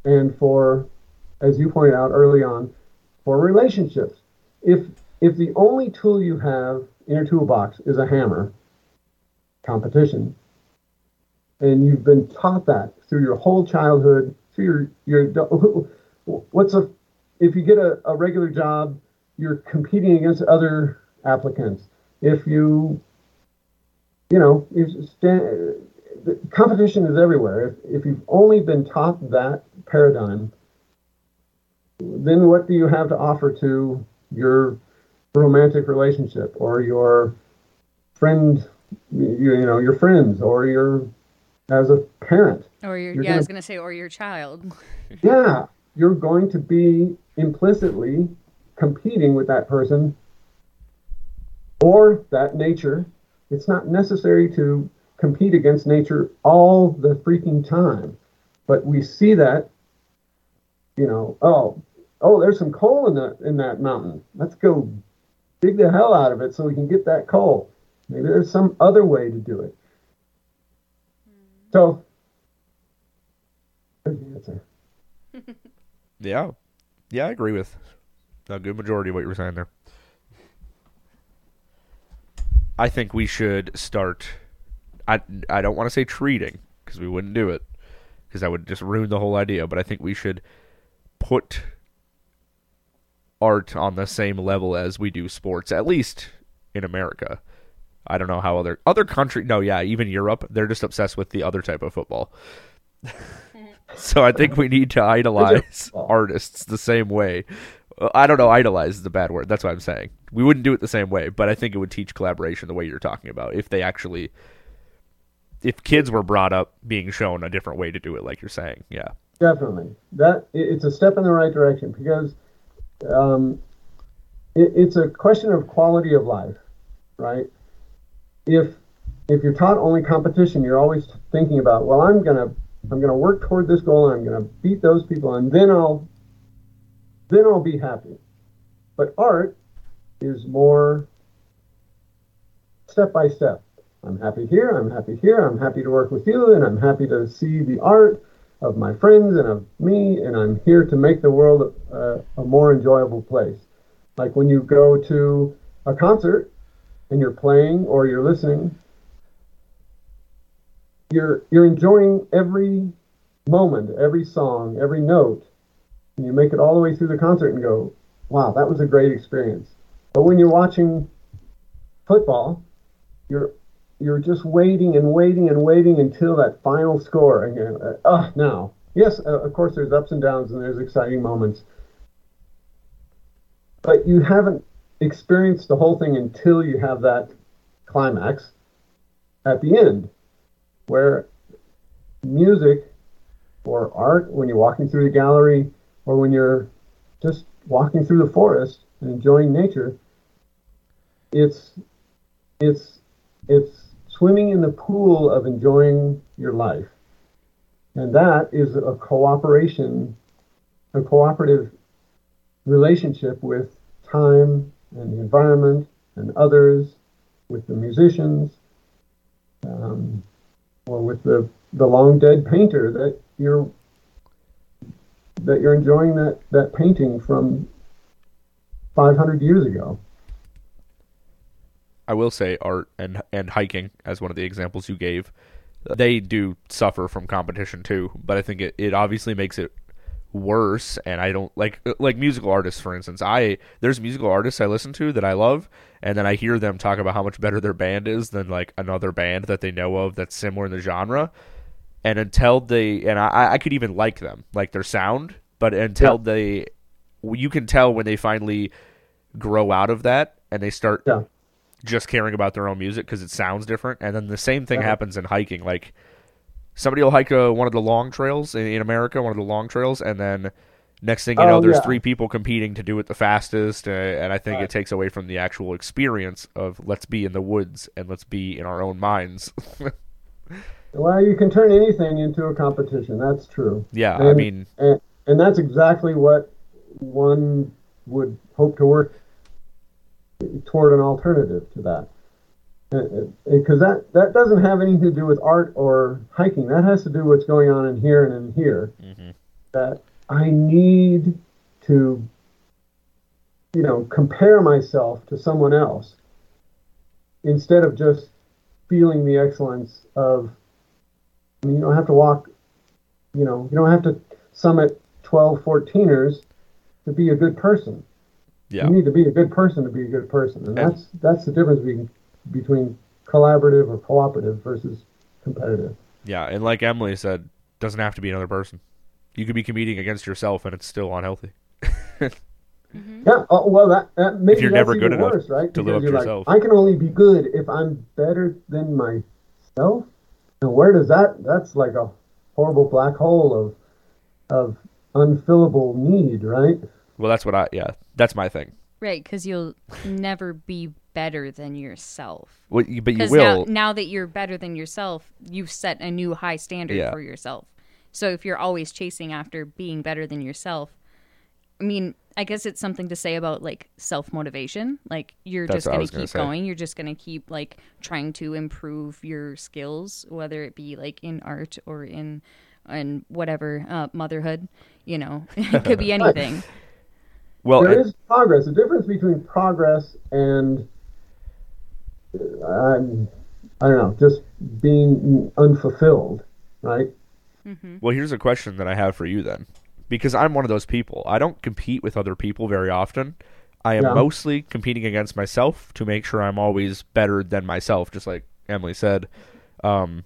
Speaker 2: and for, as you pointed out early on, for relationships. If if the only tool you have in your toolbox is a hammer, competition, and you've been taught that through your whole childhood, through your your what's a if you get a, a regular job, you're competing against other applicants. If you you know, stand, competition is everywhere. If, if you've only been taught that paradigm, then what do you have to offer to your romantic relationship or your friend, you, you know, your friends or your as a parent?
Speaker 1: Or your, yeah, gonna, I was going to say, or your child.
Speaker 2: yeah, you're going to be implicitly competing with that person or that nature it's not necessary to compete against nature all the freaking time. But we see that, you know, oh, oh, there's some coal in that in that mountain. Let's go dig the hell out of it so we can get that coal. Maybe there's some other way to do it. So there's the answer.
Speaker 3: yeah. Yeah, I agree with a good majority of what you were saying there. I think we should start. I I don't want to say treating because we wouldn't do it because that would just ruin the whole idea. But I think we should put art on the same level as we do sports, at least in America. I don't know how other other country. No, yeah, even Europe, they're just obsessed with the other type of football. so I think we need to idolize artists the same way. I don't know. Idolize is a bad word. That's what I'm saying. We wouldn't do it the same way, but I think it would teach collaboration the way you're talking about. If they actually, if kids were brought up being shown a different way to do it, like you're saying, yeah,
Speaker 2: definitely. That it's a step in the right direction because um, it, it's a question of quality of life, right? If if you're taught only competition, you're always thinking about, well, I'm gonna I'm gonna work toward this goal, and I'm gonna beat those people, and then I'll then I'll be happy. But art is more step by step. I'm happy here, I'm happy here, I'm happy to work with you, and I'm happy to see the art of my friends and of me, and I'm here to make the world a, a more enjoyable place. Like when you go to a concert and you're playing or you're listening, you're you're enjoying every moment, every song, every note, and you make it all the way through the concert and go, wow, that was a great experience. But when you're watching football, you're you're just waiting and waiting and waiting until that final score, and uh, oh, now, yes, uh, of course, there's ups and downs and there's exciting moments, but you haven't experienced the whole thing until you have that climax at the end, where music or art, when you're walking through the gallery or when you're just walking through the forest and enjoying nature, it's it's it's swimming in the pool of enjoying your life, and that is a cooperation, a cooperative relationship with time and the environment and others, with the musicians, um, or with the the long dead painter that you're that you're enjoying that that painting from 500 years ago.
Speaker 3: I will say art and and hiking as one of the examples you gave. They do suffer from competition too, but I think it, it obviously makes it worse and I don't like uh, like musical artists for instance. I there's musical artists I listen to that I love and then I hear them talk about how much better their band is than like another band that they know of that's similar in the genre. And until they and I I could even like them, like their sound, but until
Speaker 2: Yeah.
Speaker 3: they you can tell when they finally grow out of that and they start
Speaker 2: Yeah.
Speaker 3: just caring about their own music because it sounds different. And then the same thing
Speaker 2: Yeah.
Speaker 3: happens in hiking. Like somebody will hike uh, one of the long trails in, in America, one of the long trails, and then next thing you know,
Speaker 2: Oh,
Speaker 3: there's
Speaker 2: yeah.
Speaker 3: three people competing to do it the fastest. Uh, and I think
Speaker 2: Right.
Speaker 3: it takes away from the actual experience of let's be in the woods and let's be in our own minds.
Speaker 2: Well, you can turn anything into a competition. That's true.
Speaker 3: yeah, I mean,
Speaker 2: and, and that's exactly what one would hope to work toward an alternative to that because that that doesn't have anything to do with art or hiking. That has to do with what's going on in here and in here.
Speaker 3: Mhm.
Speaker 2: that i need to you know compare myself to someone else instead of just feeling the excellence of I mean, you don't have to walk you know you don't have to summit 12 14ers to be a good person.
Speaker 3: Yeah,
Speaker 2: you need to be a good person to be a good person and
Speaker 3: And-
Speaker 2: that's that's the difference between between collaborative or cooperative versus competitive
Speaker 3: yeah. And like Emily said, doesn't have to be another person. You could be competing against yourself, and it's still unhealthy. Mm-hmm.
Speaker 2: yeah oh, well that, that maybe
Speaker 3: you're
Speaker 2: that's
Speaker 3: never
Speaker 2: even
Speaker 3: good enough
Speaker 2: worse, right
Speaker 3: to live up
Speaker 2: you're like i can only be good if i'm better than myself and where does that that's like a horrible black hole of of unfillable need right
Speaker 3: Well, that's what I. Yeah, that's my thing.
Speaker 1: Right, because you'll never be better than yourself.
Speaker 3: Well, you, but you will.
Speaker 1: now, now that you're better than yourself, you've set a new high standard
Speaker 3: Yeah.
Speaker 1: for yourself. So if you're always chasing after being better than yourself, I mean, I guess it's something to say about like self motivation. Like you're
Speaker 3: That's
Speaker 1: just gonna
Speaker 3: was gonna
Speaker 1: keep going. You're just gonna keep like trying to improve your skills, whether it be like in art or in in whatever uh, motherhood. You know, it could be anything.
Speaker 3: well,
Speaker 2: There
Speaker 3: and-
Speaker 2: is progress. The difference between progress and um, I don't know, just being unfulfilled, right?
Speaker 3: Well, here's a question that I have for you then. Because I'm one of those people. I don't compete with other people very often. I am
Speaker 2: Yeah.
Speaker 3: mostly competing against myself to make sure I'm always better than myself, just like Emily said. Um,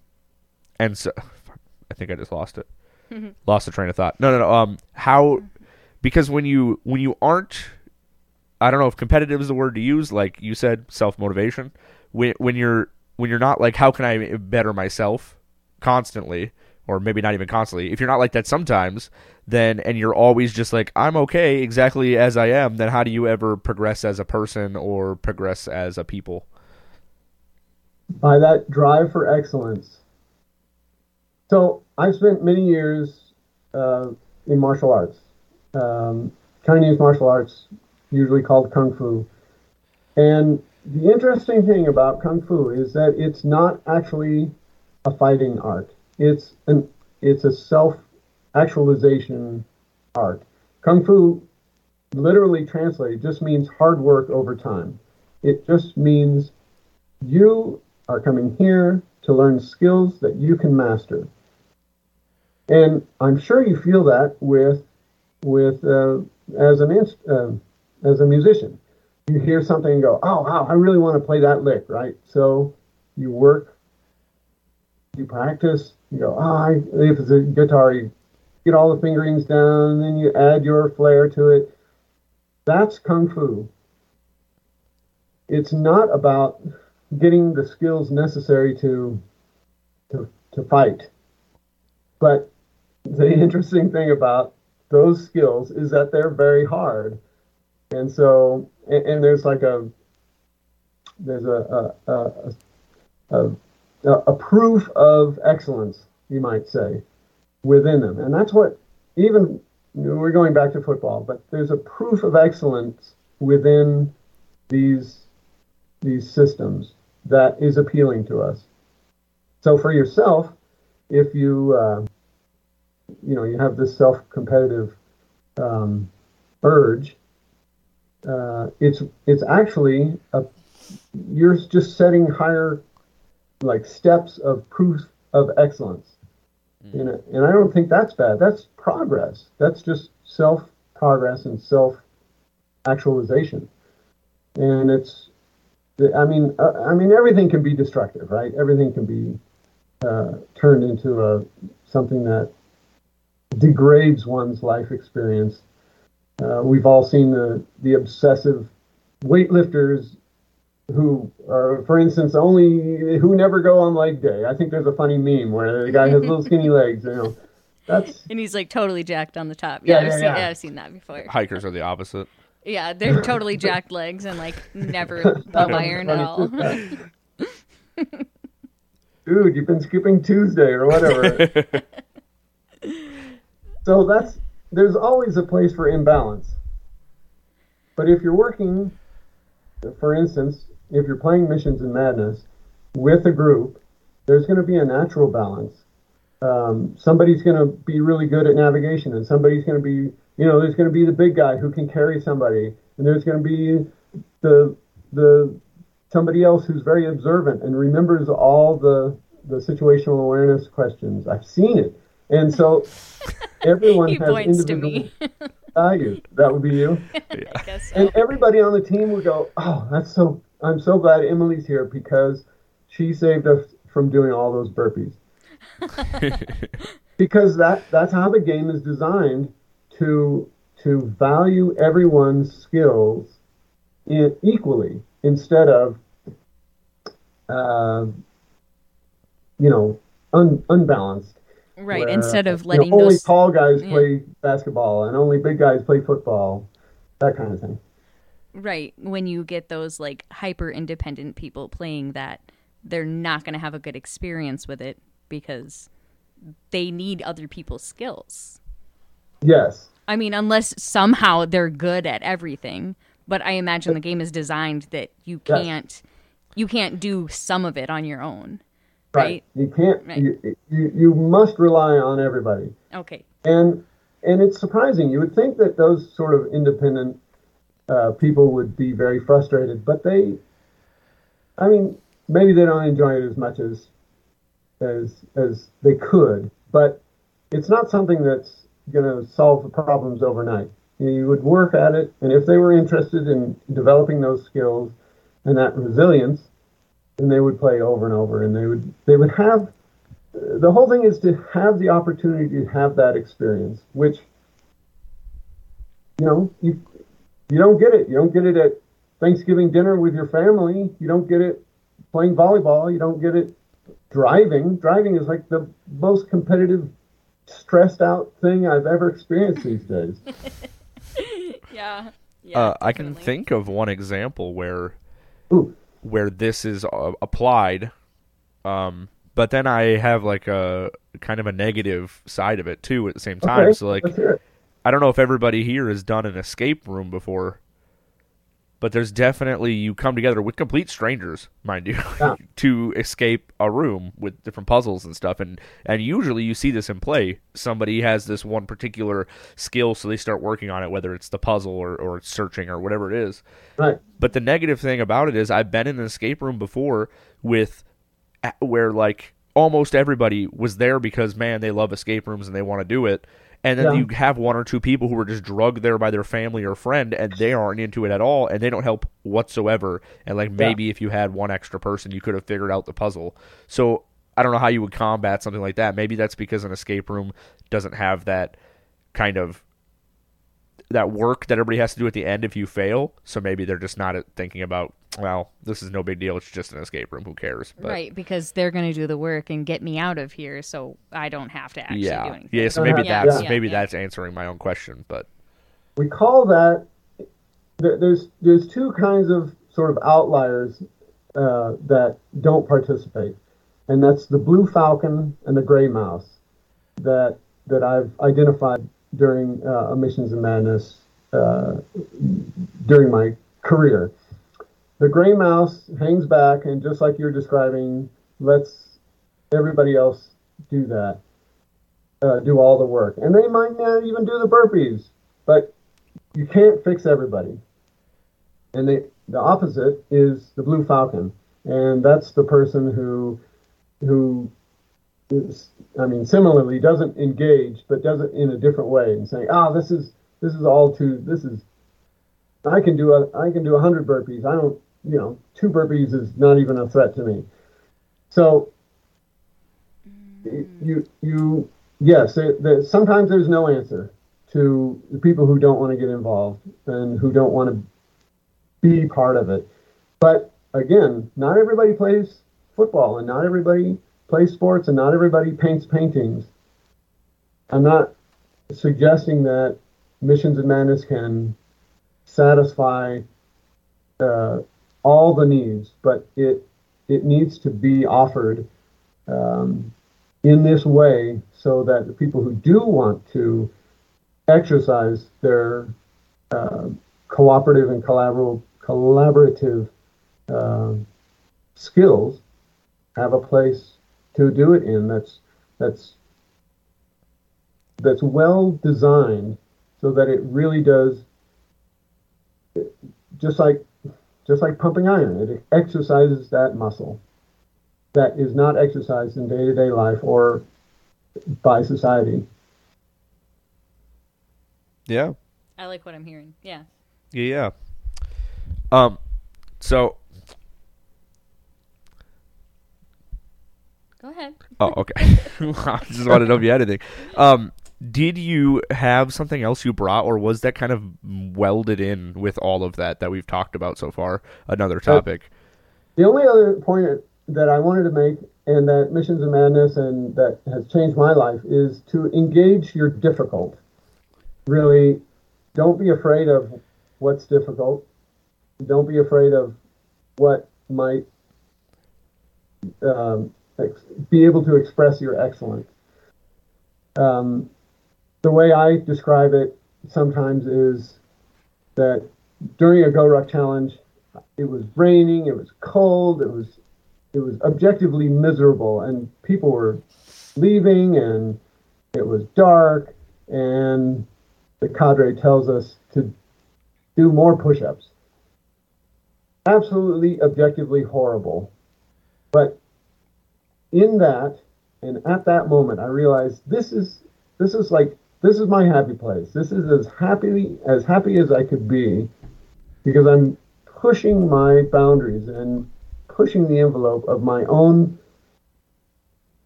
Speaker 3: and so, I think I just lost it. lost the train of thought. No, no, no. Um, how? Because when you when you aren't, I don't know if competitive is the word to use. Like you said, self motivation. When when you're when you're not like, how can I better myself constantly? or maybe not even constantly. If you're not like that sometimes, then and you're always just like I'm okay exactly as I am, then how do you ever progress as a person or progress as a people?
Speaker 2: By that drive for excellence. So I've spent many years uh, in martial arts, um, Chinese martial arts, usually called kung fu. And the interesting thing about kung fu is that it's not actually a fighting art. It's an it's a self actualization art. Kung fu literally translated just means hard work over time. It just means you are coming here to learn skills that you can master. And I'm sure you feel that with with uh, as an inst- uh, as a musician. You hear something and go, "Oh, wow, I really want to play that lick," right? So you work, you practice. You go, "Oh, I, if it's a guitar, you get all the fingerings down, and then you add your flair to it." That's kung fu. It's not about getting the skills necessary to to, to fight. But the interesting thing about those skills is that they're very hard. And so and, and there's like a there's a a, a, a, a, proof of excellence, you might say, within them, and that's what even we're going back to football, but there's a proof of excellence within these these systems that is appealing to us. So for yourself, if you uh, you know you have this self-competitive um, urge, uh, it's it's actually a, you're just setting higher like steps of proof of excellence. Mm. And, and I don't think that's bad. That's progress. That's just self progress and self actualization. And it's, I mean, uh, I mean, everything can be destructive, right? Everything can be uh, turned into a something that degrades one's life experience. Uh, we've all seen the the obsessive weightlifters who are, for instance, only who never go on leg day. I think there's a funny meme where the guy has little skinny legs. You know, that's
Speaker 1: and he's like totally jacked on the top. Yeah,
Speaker 2: Yeah,
Speaker 1: I've
Speaker 2: yeah,
Speaker 1: seen,
Speaker 2: yeah.
Speaker 1: yeah, I've seen that before.
Speaker 3: Hikers are the opposite.
Speaker 1: Yeah, they're totally jacked legs and like never pump iron at all.
Speaker 2: dude, you've been skipping Tuesday or whatever. so that's there's always a place for imbalance. But if you're working, for instance, if you're playing Missions and Madness with a group, there's going to be a natural balance. Um, somebody's going to be really good at navigation, and somebody's going to be, you know, there's going to be the big guy who can carry somebody, and there's going to be the the somebody else who's very observant and remembers all the the situational awareness questions. I've seen it, and so everyone
Speaker 1: he
Speaker 2: has
Speaker 1: points to
Speaker 2: individual
Speaker 1: me.
Speaker 2: values. That would be you.
Speaker 1: I guess so.
Speaker 2: And everybody on the team would go, "Oh, that's so. I'm so glad Emily's here because she saved us from doing all those burpees." because that that's how the game is designed to to value everyone's skills in, equally instead of uh, you know un, unbalanced.
Speaker 1: Right,
Speaker 2: where,
Speaker 1: instead of
Speaker 2: you know,
Speaker 1: letting
Speaker 2: only
Speaker 1: those
Speaker 2: tall guys
Speaker 1: yeah.
Speaker 2: play basketball and only big guys play football, that kind of thing.
Speaker 1: right when you get those like hyper independent people playing that, they're not going to have a good experience with it because they need other people's skills.
Speaker 2: Yes,
Speaker 1: I mean, unless somehow they're good at everything. But I imagine the game is designed that you can't you can't do some of it on your own. Right?
Speaker 2: You can't.
Speaker 1: Right.
Speaker 2: You, you you must rely on everybody.
Speaker 1: Okay.
Speaker 2: and and it's surprising. You would think that those sort of independent uh, people would be very frustrated, but they, I mean, maybe they don't enjoy it as much as as as they could. But it's not something that's going to solve the problems overnight. You would work at it, and if they were interested in developing those skills and that resilience, then they would play over and over, and they would they would have the whole thing is to have the opportunity to have that experience, which you know you you don't get it. You don't get it at Thanksgiving dinner with your family. You don't get it playing volleyball. You don't get it driving. Driving is like the most competitive, stressed out thing I've ever experienced these days.
Speaker 1: Yeah. Yeah.
Speaker 3: uh, I can think of one example where
Speaker 2: Ooh,
Speaker 3: where this is uh, applied, um, but then I have like a kind of a negative side of it too at the same time.
Speaker 2: okay,
Speaker 3: So like,
Speaker 2: let's hear it.
Speaker 3: I don't know if everybody here has done an escape room before, but there's definitely you come together with complete strangers, mind you,
Speaker 2: Yeah.
Speaker 3: to escape a room with different puzzles and stuff. And and usually you see this in play. Somebody has this one particular skill, so they start working on it, whether it's the puzzle or or searching or whatever it is.
Speaker 2: Right.
Speaker 3: But the negative thing about it is I've been in an escape room before with where like almost everybody was there because man they love escape rooms and they want to do it. And then
Speaker 2: Yeah.
Speaker 3: you have one or two people who are just drugged there by their family or friend and they aren't into it at all and they don't help whatsoever. And like maybe if you had one extra person you could have figured out the puzzle. So I don't know how you would combat something like that. Maybe that's because an escape room doesn't have that kind of that work that everybody has to do at the end if you fail. So maybe they're just not thinking about, well, this is no big deal. It's just an escape room. Who cares? But,
Speaker 1: right, because they're going to do the work and get me out of here, so I don't have to actually do
Speaker 3: Yeah.
Speaker 1: anything.
Speaker 3: Yeah. So maybe
Speaker 2: Yeah,
Speaker 3: that's
Speaker 1: yeah,
Speaker 3: maybe
Speaker 1: yeah.
Speaker 3: that's answering my own question. But
Speaker 2: we call that there's there's two kinds of sort of outliers uh, that don't participate, and that's the blue falcon and the gray mouse that that I've identified during uh, Missions and Madness uh, during my career. The gray mouse hangs back and just like you're describing, lets everybody else do that, uh, do all the work, and they might not even do the burpees, but you can't fix everybody. And they, the opposite is the blue falcon, and that's the person who who is, I mean, similarly doesn't engage, but does it in a different way, and saying, "Ah, oh, this is this is all too this is I can do a I can do a hundred burpees. I don't, you know, two burpees is not even a threat to me." So you you yes, it, the, sometimes there's no answer to the people who don't want to get involved and who don't want to be part of it. But again, not everybody plays football and not everybody plays sports and not everybody paints paintings. I'm not suggesting that Missions and Madness can satisfy uh, all the needs, but it it needs to be offered um, in this way so that the people who do want to exercise their uh, cooperative and collaborative collaborative uh, skills have a place to do it in. That's that's that's well designed so that it really does just like just like pumping iron it exercises that muscle that is not exercised in day-to-day life or by society.
Speaker 3: Yeah.
Speaker 1: I like what i'm hearing. Yeah.
Speaker 3: Yeah. Um so
Speaker 1: Go ahead.
Speaker 3: Oh, okay. I just wanted to know if you had anything. Um, did you have something else you brought, or was that kind of welded in with all of that that we've talked about so far? Another topic.
Speaker 2: The only other point that I wanted to make, and that Missions and Madness, and that has changed my life, is to engage your difficult. Really, don't be afraid of what's difficult. Don't be afraid of what might um, be able to express your excellence. Um, the way I describe it sometimes is that during a GoRuck challenge, it was raining, it was cold, it was it was objectively miserable, and people were leaving, and it was dark, and the cadre tells us to do more push-ups. Absolutely, objectively horrible, but in that and at that moment, I realized this is this is like this is my happy place. This is as happy as happy as I could be because I'm pushing my boundaries and pushing the envelope of my own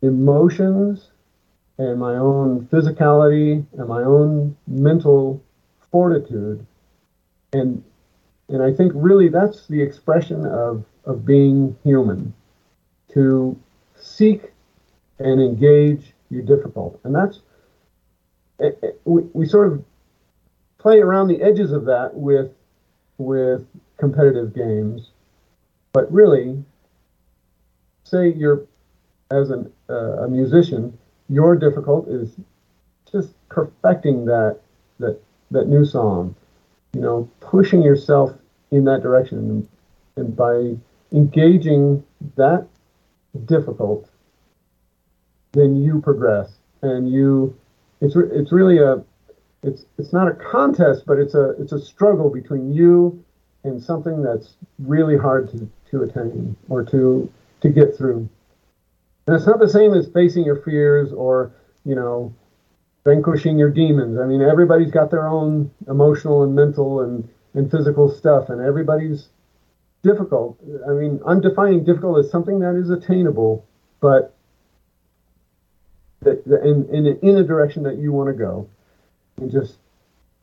Speaker 2: emotions and my own physicality and my own mental fortitude and and I think really that's the expression of of being human to seek and engage your difficult. And that's, it, it, we, we sort of play around the edges of that with, with competitive games. But really, say you're, as an, uh, a musician, your difficult is just perfecting that, that, that new song, you know, pushing yourself in that direction. And by engaging that difficult, then you progress and you it's it's really a it's it's not a contest but it's a it's a struggle between you and something that's really hard to to attain or to to get through. And it's not the same as facing your fears or you know vanquishing your demons. I mean everybody's got their own emotional and mental and and physical stuff and everybody's difficult. I mean, I'm defining difficult as something that is attainable, but that, in, in, in a direction that you want to go. And just,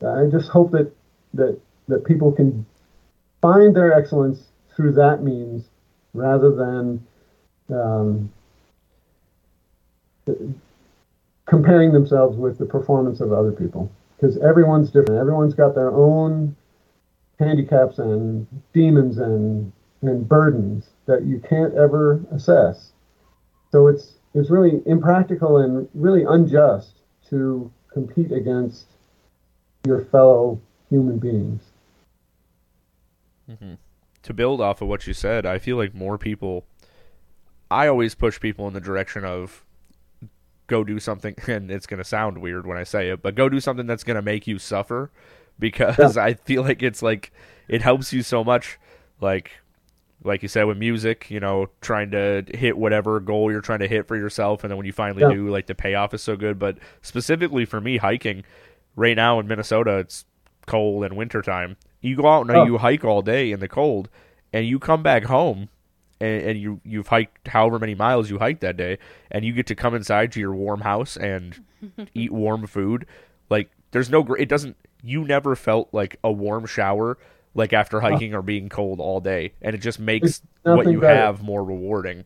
Speaker 2: I just hope that, that, that people can find their excellence through that means rather than um, comparing themselves with the performance of other people. Because everyone's different. Everyone's got their own handicaps and demons and and burdens that you can't ever assess. So it's it's really impractical and really unjust to compete against your fellow human beings.
Speaker 3: Mm-hmm. To build off of what you said, I feel like more people. I always push people in the direction of go do something, and it's going to sound weird when I say it, but go do something that's going to make you suffer because yeah. I feel like it's like it helps you so much. Like like you said with music, you know, trying to hit whatever goal you're trying to hit for yourself, and then when you finally yeah. do, like the payoff is so good. But specifically for me, hiking right now in Minnesota, it's cold and wintertime. You go out and oh. you hike all day in the cold, and you come back home, and, and you you've hiked however many miles you hiked that day, and you get to come inside to your warm house and eat warm food. Like there's no, it doesn't. You never felt like a warm shower like after hiking or being cold all day, and it just makes what you better. have more rewarding.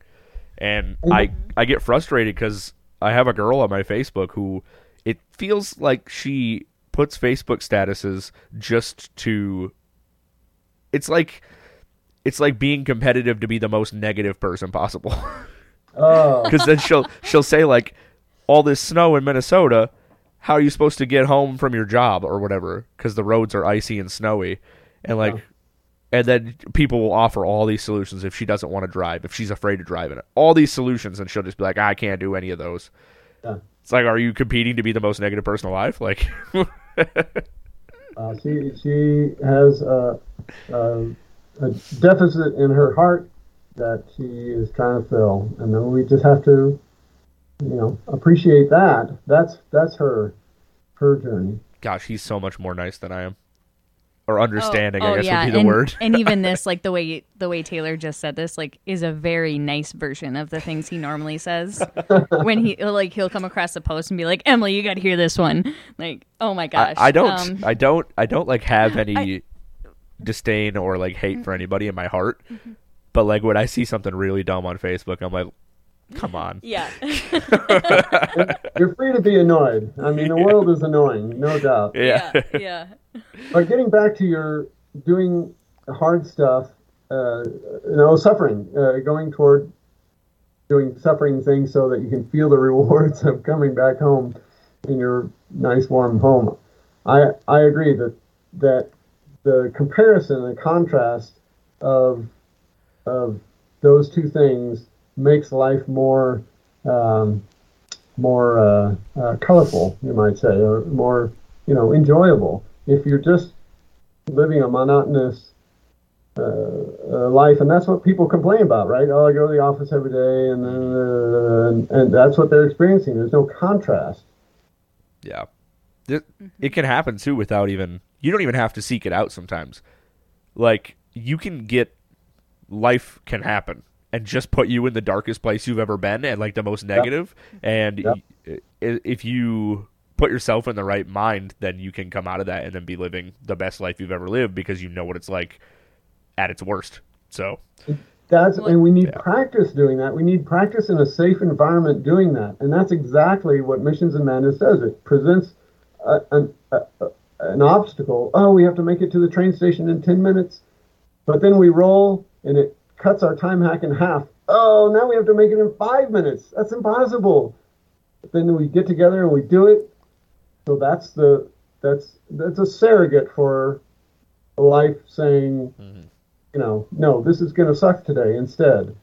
Speaker 3: And I I get frustrated because I have a girl on my Facebook who it feels like she puts Facebook statuses just to. It's like it's like being competitive to be the most negative person possible.
Speaker 2: oh.
Speaker 3: Because then she'll she'll say like, all this snow in Minnesota. How are you supposed to get home from your job or whatever? Because the roads are icy and snowy and like, and then people will offer all these solutions if she doesn't want to drive, if she's afraid to drive it, all these solutions, and she'll just be like, I can't do any of those.
Speaker 2: Yeah.
Speaker 3: It's like, are you competing to be the most negative person alive? Like,
Speaker 2: uh, she she has a, a, a deficit in her heart that she is trying to fill, and then we just have to, you know, appreciate that. That's that's her her journey.
Speaker 3: Gosh, he's so much more nice than I am or understanding,
Speaker 1: oh, oh,
Speaker 3: I guess
Speaker 1: yeah.
Speaker 3: would be the
Speaker 1: and,
Speaker 3: word.
Speaker 1: and even this, like the way the way Taylor just said this, like is a very nice version of the things he normally says. when he like he'll come across a post and be like, "Emily, you got to hear this one." Like, oh my gosh,
Speaker 3: I, I don't, um, I don't, I don't like have any I, disdain or like hate for anybody in my heart. Mm-hmm. But like when I see something really dumb on Facebook, I'm like, come on.
Speaker 1: Yeah.
Speaker 2: You're free to be annoyed. I mean, the world is annoying, no doubt.
Speaker 3: Yeah.
Speaker 1: Yeah. yeah.
Speaker 2: But getting back to your doing hard stuff, uh, you know, suffering, uh, going toward doing suffering things so that you can feel the rewards of coming back home in your nice warm home. I I agree that that the comparison and contrast of of those two things makes life more um, more uh, uh, colorful, you might say, or more you know enjoyable. If you're just living a monotonous uh, uh life, and that's what people complain about, right? Oh, I go to the office every day, and uh, and, and that's what they're experiencing. There's no contrast.
Speaker 3: Yeah, it, it can happen too without even you don't even have to seek it out. Sometimes, like you can get life can happen and just put you in the darkest place you've ever been and like the most negative. Yep. and yep. if you put yourself in the right mind then you can come out of that and then be living the best life you've ever lived because you know what it's like at its worst so
Speaker 2: that's and we need yeah. practice doing that we need practice in a safe environment doing that and that's exactly what missions and madness does it presents a, an, a, an obstacle oh we have to make it to the train station in 10 minutes but then we roll and it cuts our time hack in half. Oh, now we have to make it in five minutes. That's impossible. But then we get together and we do it. So that's the that's that's a surrogate for life saying, mm-hmm. you know, no, this is going to suck today instead.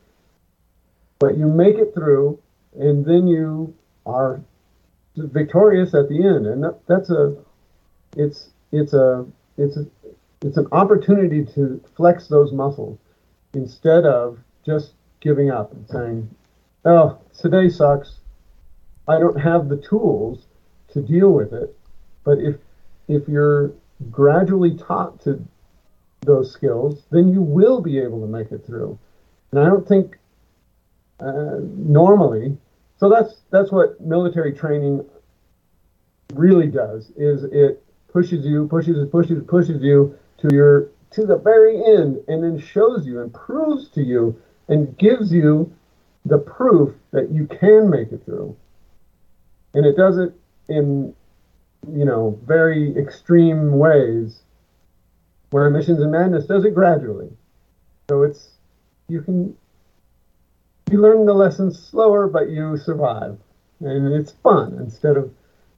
Speaker 2: But you make it through, and then you are victorious at the end, and that, that's a it's it's a it's a it's an opportunity to flex those muscles instead of just giving up and saying, oh, today sucks. I don't have the tools to deal with it. But if if you're gradually taught to those skills, then you will be able to make it through. And I don't think uh, normally. So that's that's what military training really does. Is it pushes you, pushes, pushes, pushes you to your to the very end and then shows you and proves to you and gives you the proof that you can make it through. And it does it in, you know, very extreme ways where Missions and Madness does it gradually. So it's, you can, you learn the lessons slower, but you survive, and it's fun instead of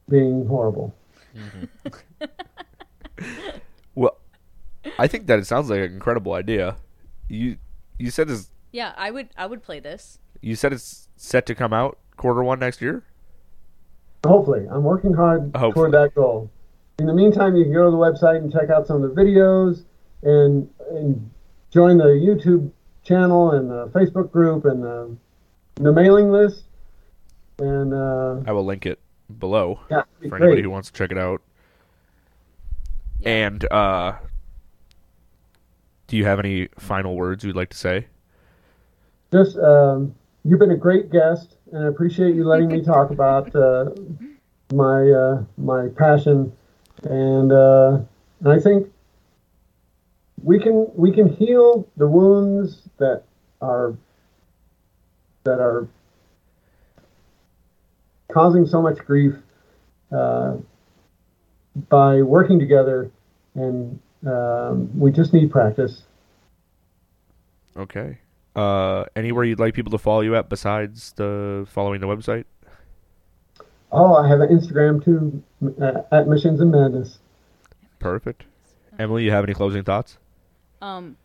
Speaker 2: being horrible.
Speaker 3: Well, mm-hmm. I think that it sounds like an incredible idea. You you said it's
Speaker 1: Yeah, I would I would play this.
Speaker 3: you said it's set to come out quarter one next year.
Speaker 2: Hopefully, I'm working hard
Speaker 3: Hopefully.
Speaker 2: toward that goal. In the meantime, you can go to the website and check out some of the videos and, and join the YouTube channel and the Facebook group and the, the mailing list. And uh,
Speaker 3: I will link it below
Speaker 2: yeah, it'd be
Speaker 3: for anybody who wants to check it out.
Speaker 1: Yeah.
Speaker 3: And uh, do you have any final words you'd like to say?
Speaker 2: Just um, you've been a great guest, and I appreciate you letting me talk about uh, my uh, my passion, and uh, and I think we can we can heal the wounds that are that are causing so much grief uh, by working together, and um, we just need practice.
Speaker 3: Okay. Uh, anywhere you'd like people to follow you at besides the following the website?
Speaker 2: Oh, I have an Instagram too, uh, at Missions and Madness.
Speaker 3: Perfect. Emily, you have any closing thoughts?
Speaker 1: Um,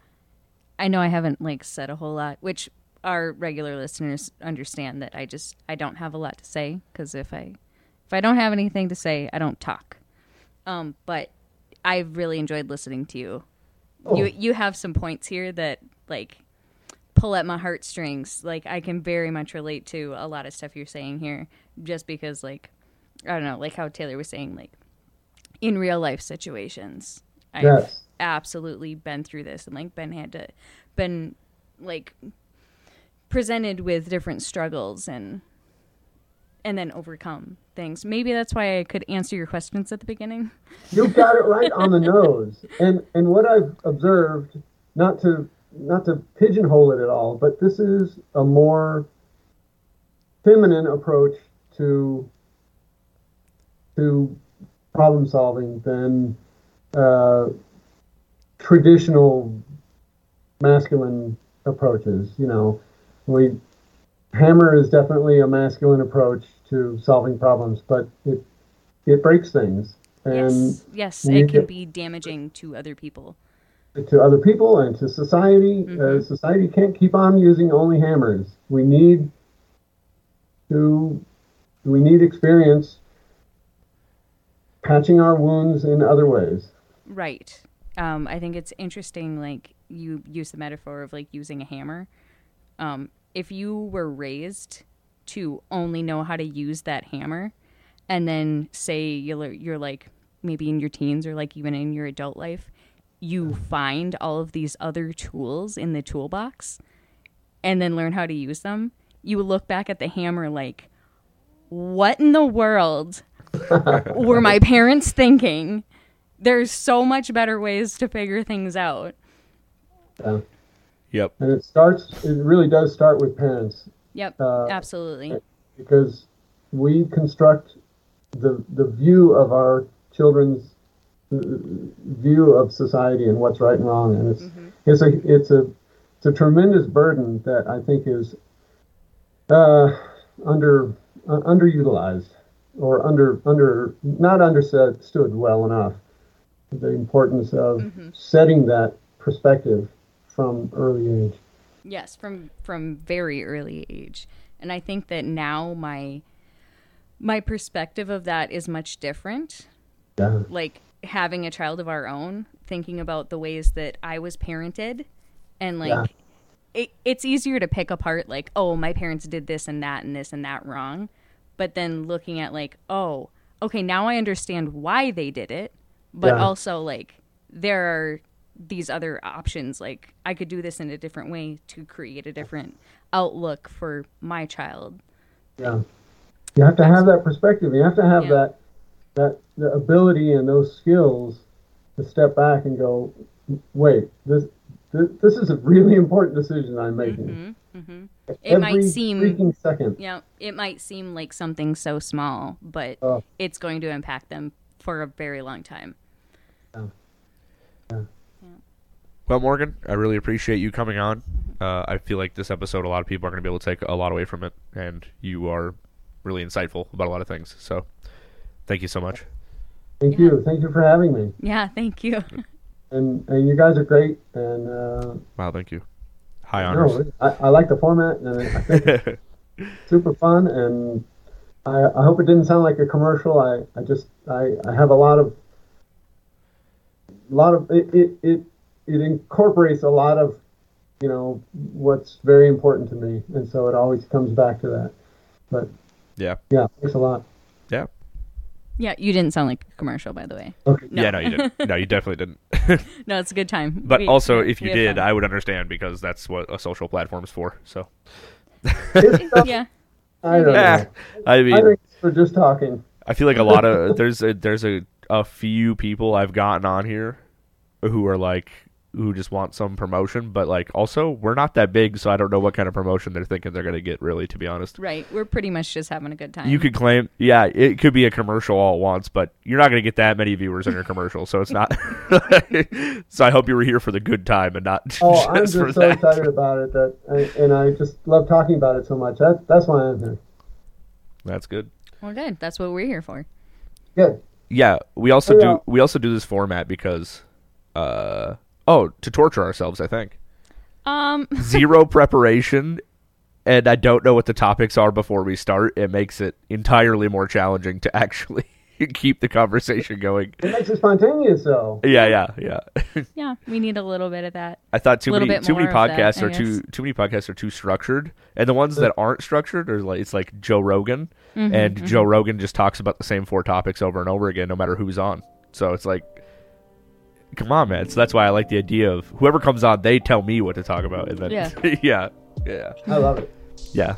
Speaker 1: I know I haven't like said a whole lot, which our regular listeners understand that I just I don't have a lot to say because if I if I don't have anything to say, I don't talk. Um, but I've really enjoyed listening to you. Oh. You you have some points here that like pull at my heartstrings. Like I can very much relate to a lot of stuff you're saying here, just because like I don't know, like how Taylor was saying, like in real life situations. I've
Speaker 2: Yes.
Speaker 1: absolutely been through this and like been had to been like presented with different struggles and and then overcome things. Maybe that's why I could answer your questions at the beginning.
Speaker 2: You got it right on the nose. And and what I've observed, not to not to pigeonhole it at all, but this is a more feminine approach to to problem solving than uh, traditional masculine approaches. You know, we hammer is definitely a masculine approach to solving problems, but it it breaks things and
Speaker 1: yes, yes, it can be damaging to other people.
Speaker 2: to other people and to society. Uh,
Speaker 1: Mhm.
Speaker 2: society can't keep on using only hammers. We need to we need experience patching our wounds in other ways.
Speaker 1: Right. Um, I think it's interesting, like you use the metaphor of like using a hammer. Um, if you were raised to only know how to use that hammer, and then say you're you're like maybe in your teens or like even in your adult life, you find all of these other tools in the toolbox, and then learn how to use them. You look back at the hammer like, what in the world were my parents thinking? There's so much better ways to figure things out.
Speaker 3: Yep.
Speaker 2: and it starts. It really does start with parents
Speaker 1: Yep,
Speaker 2: Uh,
Speaker 1: absolutely.
Speaker 2: because we construct the the view of our children's uh, view of society and what's right and wrong, and it's it's a it's a it's a tremendous burden that I think is uh, under uh, underutilized or under under not understood well enough. The importance of setting that perspective from early age.
Speaker 1: Yes, from from very early age. And I think that now my my perspective of that is much different.
Speaker 2: Yeah.
Speaker 1: Like having a child of our own, thinking about the ways that I was parented and like
Speaker 2: Yeah.
Speaker 1: it, it's easier to pick apart like, oh, my parents did this and that and this and that wrong. But then looking at like, oh, okay, now I understand why they did it. But
Speaker 2: Yeah.
Speaker 1: also like there are these other options like I could do this in a different way to create a different outlook for my child.
Speaker 2: Yeah. You have to have that perspective. You have to have
Speaker 1: Yeah.
Speaker 2: that that the ability and those skills to step back and go, wait, this this, this is a really important decision I'm making.
Speaker 1: Mm-hmm. It
Speaker 2: Every
Speaker 1: might seem
Speaker 2: second.
Speaker 1: yeah, it might seem like something so small, but
Speaker 2: Oh.
Speaker 1: it's going to impact them for a very long time.
Speaker 3: Well, Morgan, I really appreciate you coming on Uh, I feel like this episode, a lot of people are going to be able to take a lot away from it, and you are really insightful about a lot of things. So, thank you so much.
Speaker 2: Thank you. Thank you for having me.
Speaker 1: Yeah, thank you.
Speaker 2: And and you guys are great. And uh,
Speaker 3: Wow, thank you. High honors.
Speaker 2: no, I, I like the format, and I think it's super fun. And I, I hope it didn't sound like a commercial. I, I just I, I have a lot of lot of it, it it it incorporates a lot of you know what's very important to me, and so it always comes back to that. But
Speaker 3: yeah.
Speaker 2: yeah, thanks a lot.
Speaker 3: Yeah.
Speaker 1: Yeah, you didn't sound like a commercial, by the way.
Speaker 2: Okay.
Speaker 1: No.
Speaker 3: Yeah, no, you didn't. No, you definitely didn't.
Speaker 1: No, it's a good time.
Speaker 3: But
Speaker 1: We-
Speaker 3: also, if you did,
Speaker 1: fun.
Speaker 3: I would understand because that's what a social platform is for. So,
Speaker 1: yeah,
Speaker 2: I don't
Speaker 3: yeah,
Speaker 2: know.
Speaker 3: I
Speaker 2: I
Speaker 3: mean,
Speaker 2: think we're just talking.
Speaker 3: I feel like a lot of there's a, there's a, a few people I've gotten on here who are like who just want some promotion, but like also we're not that big, so I don't know what kind of promotion they're thinking they're gonna get. Really, to be honest,
Speaker 1: right. We're pretty much just having a good time.
Speaker 3: you could claim, yeah, it could be a commercial all at once, but you're not gonna get that many viewers in your commercial, so it's not. so I hope you were here for the good time and not
Speaker 2: Oh,
Speaker 3: just
Speaker 2: I'm just
Speaker 3: for
Speaker 2: so
Speaker 3: that.
Speaker 2: excited about it that, I, and I just love talking about it so much. That that's why I'm here.
Speaker 3: That's good.
Speaker 1: Well, good. That's what we're here for.
Speaker 2: Good.
Speaker 3: Yeah, we also
Speaker 2: Oh,
Speaker 3: do we also do this format because uh oh, to torture ourselves, I think.
Speaker 1: Um,
Speaker 3: Zero preparation and I don't know what the topics are before we start. It makes it entirely more challenging to actually keep the conversation going.
Speaker 2: It makes it spontaneous, though.
Speaker 3: Yeah, yeah, yeah.
Speaker 1: yeah, we need a little bit of that.
Speaker 3: I thought too
Speaker 1: Little
Speaker 3: many
Speaker 1: bit
Speaker 3: too many
Speaker 1: more of that,
Speaker 3: podcasts are too too many podcasts are too structured, and the ones that aren't structured are like it's like Joe Rogan,
Speaker 1: Mm-hmm,
Speaker 3: and Joe Rogan just talks about the same four topics over and over again, no matter who's on. So it's like, come on, man. So that's why I like the idea of whoever comes on, they tell me what to talk about, and then
Speaker 1: Yeah.
Speaker 3: yeah, yeah,
Speaker 2: I love it.
Speaker 3: yeah.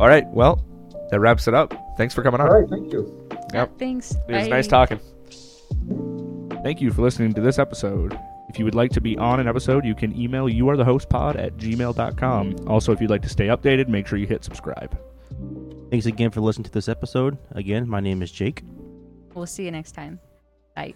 Speaker 3: All right, well, that wraps it up. Thanks for coming on.
Speaker 2: All right, thank you.
Speaker 3: Yep.
Speaker 1: Thanks.
Speaker 3: It was
Speaker 1: Bye.
Speaker 3: nice talking. Thank you for listening to this episode. If you would like to be on an episode, you can email youarethehostpod at gmail.com. Mm-hmm. Also, if you'd like to stay updated, make sure you hit subscribe.
Speaker 4: Thanks again for listening to this episode. Again, my name is Jake.
Speaker 1: We'll see you next time. Bye.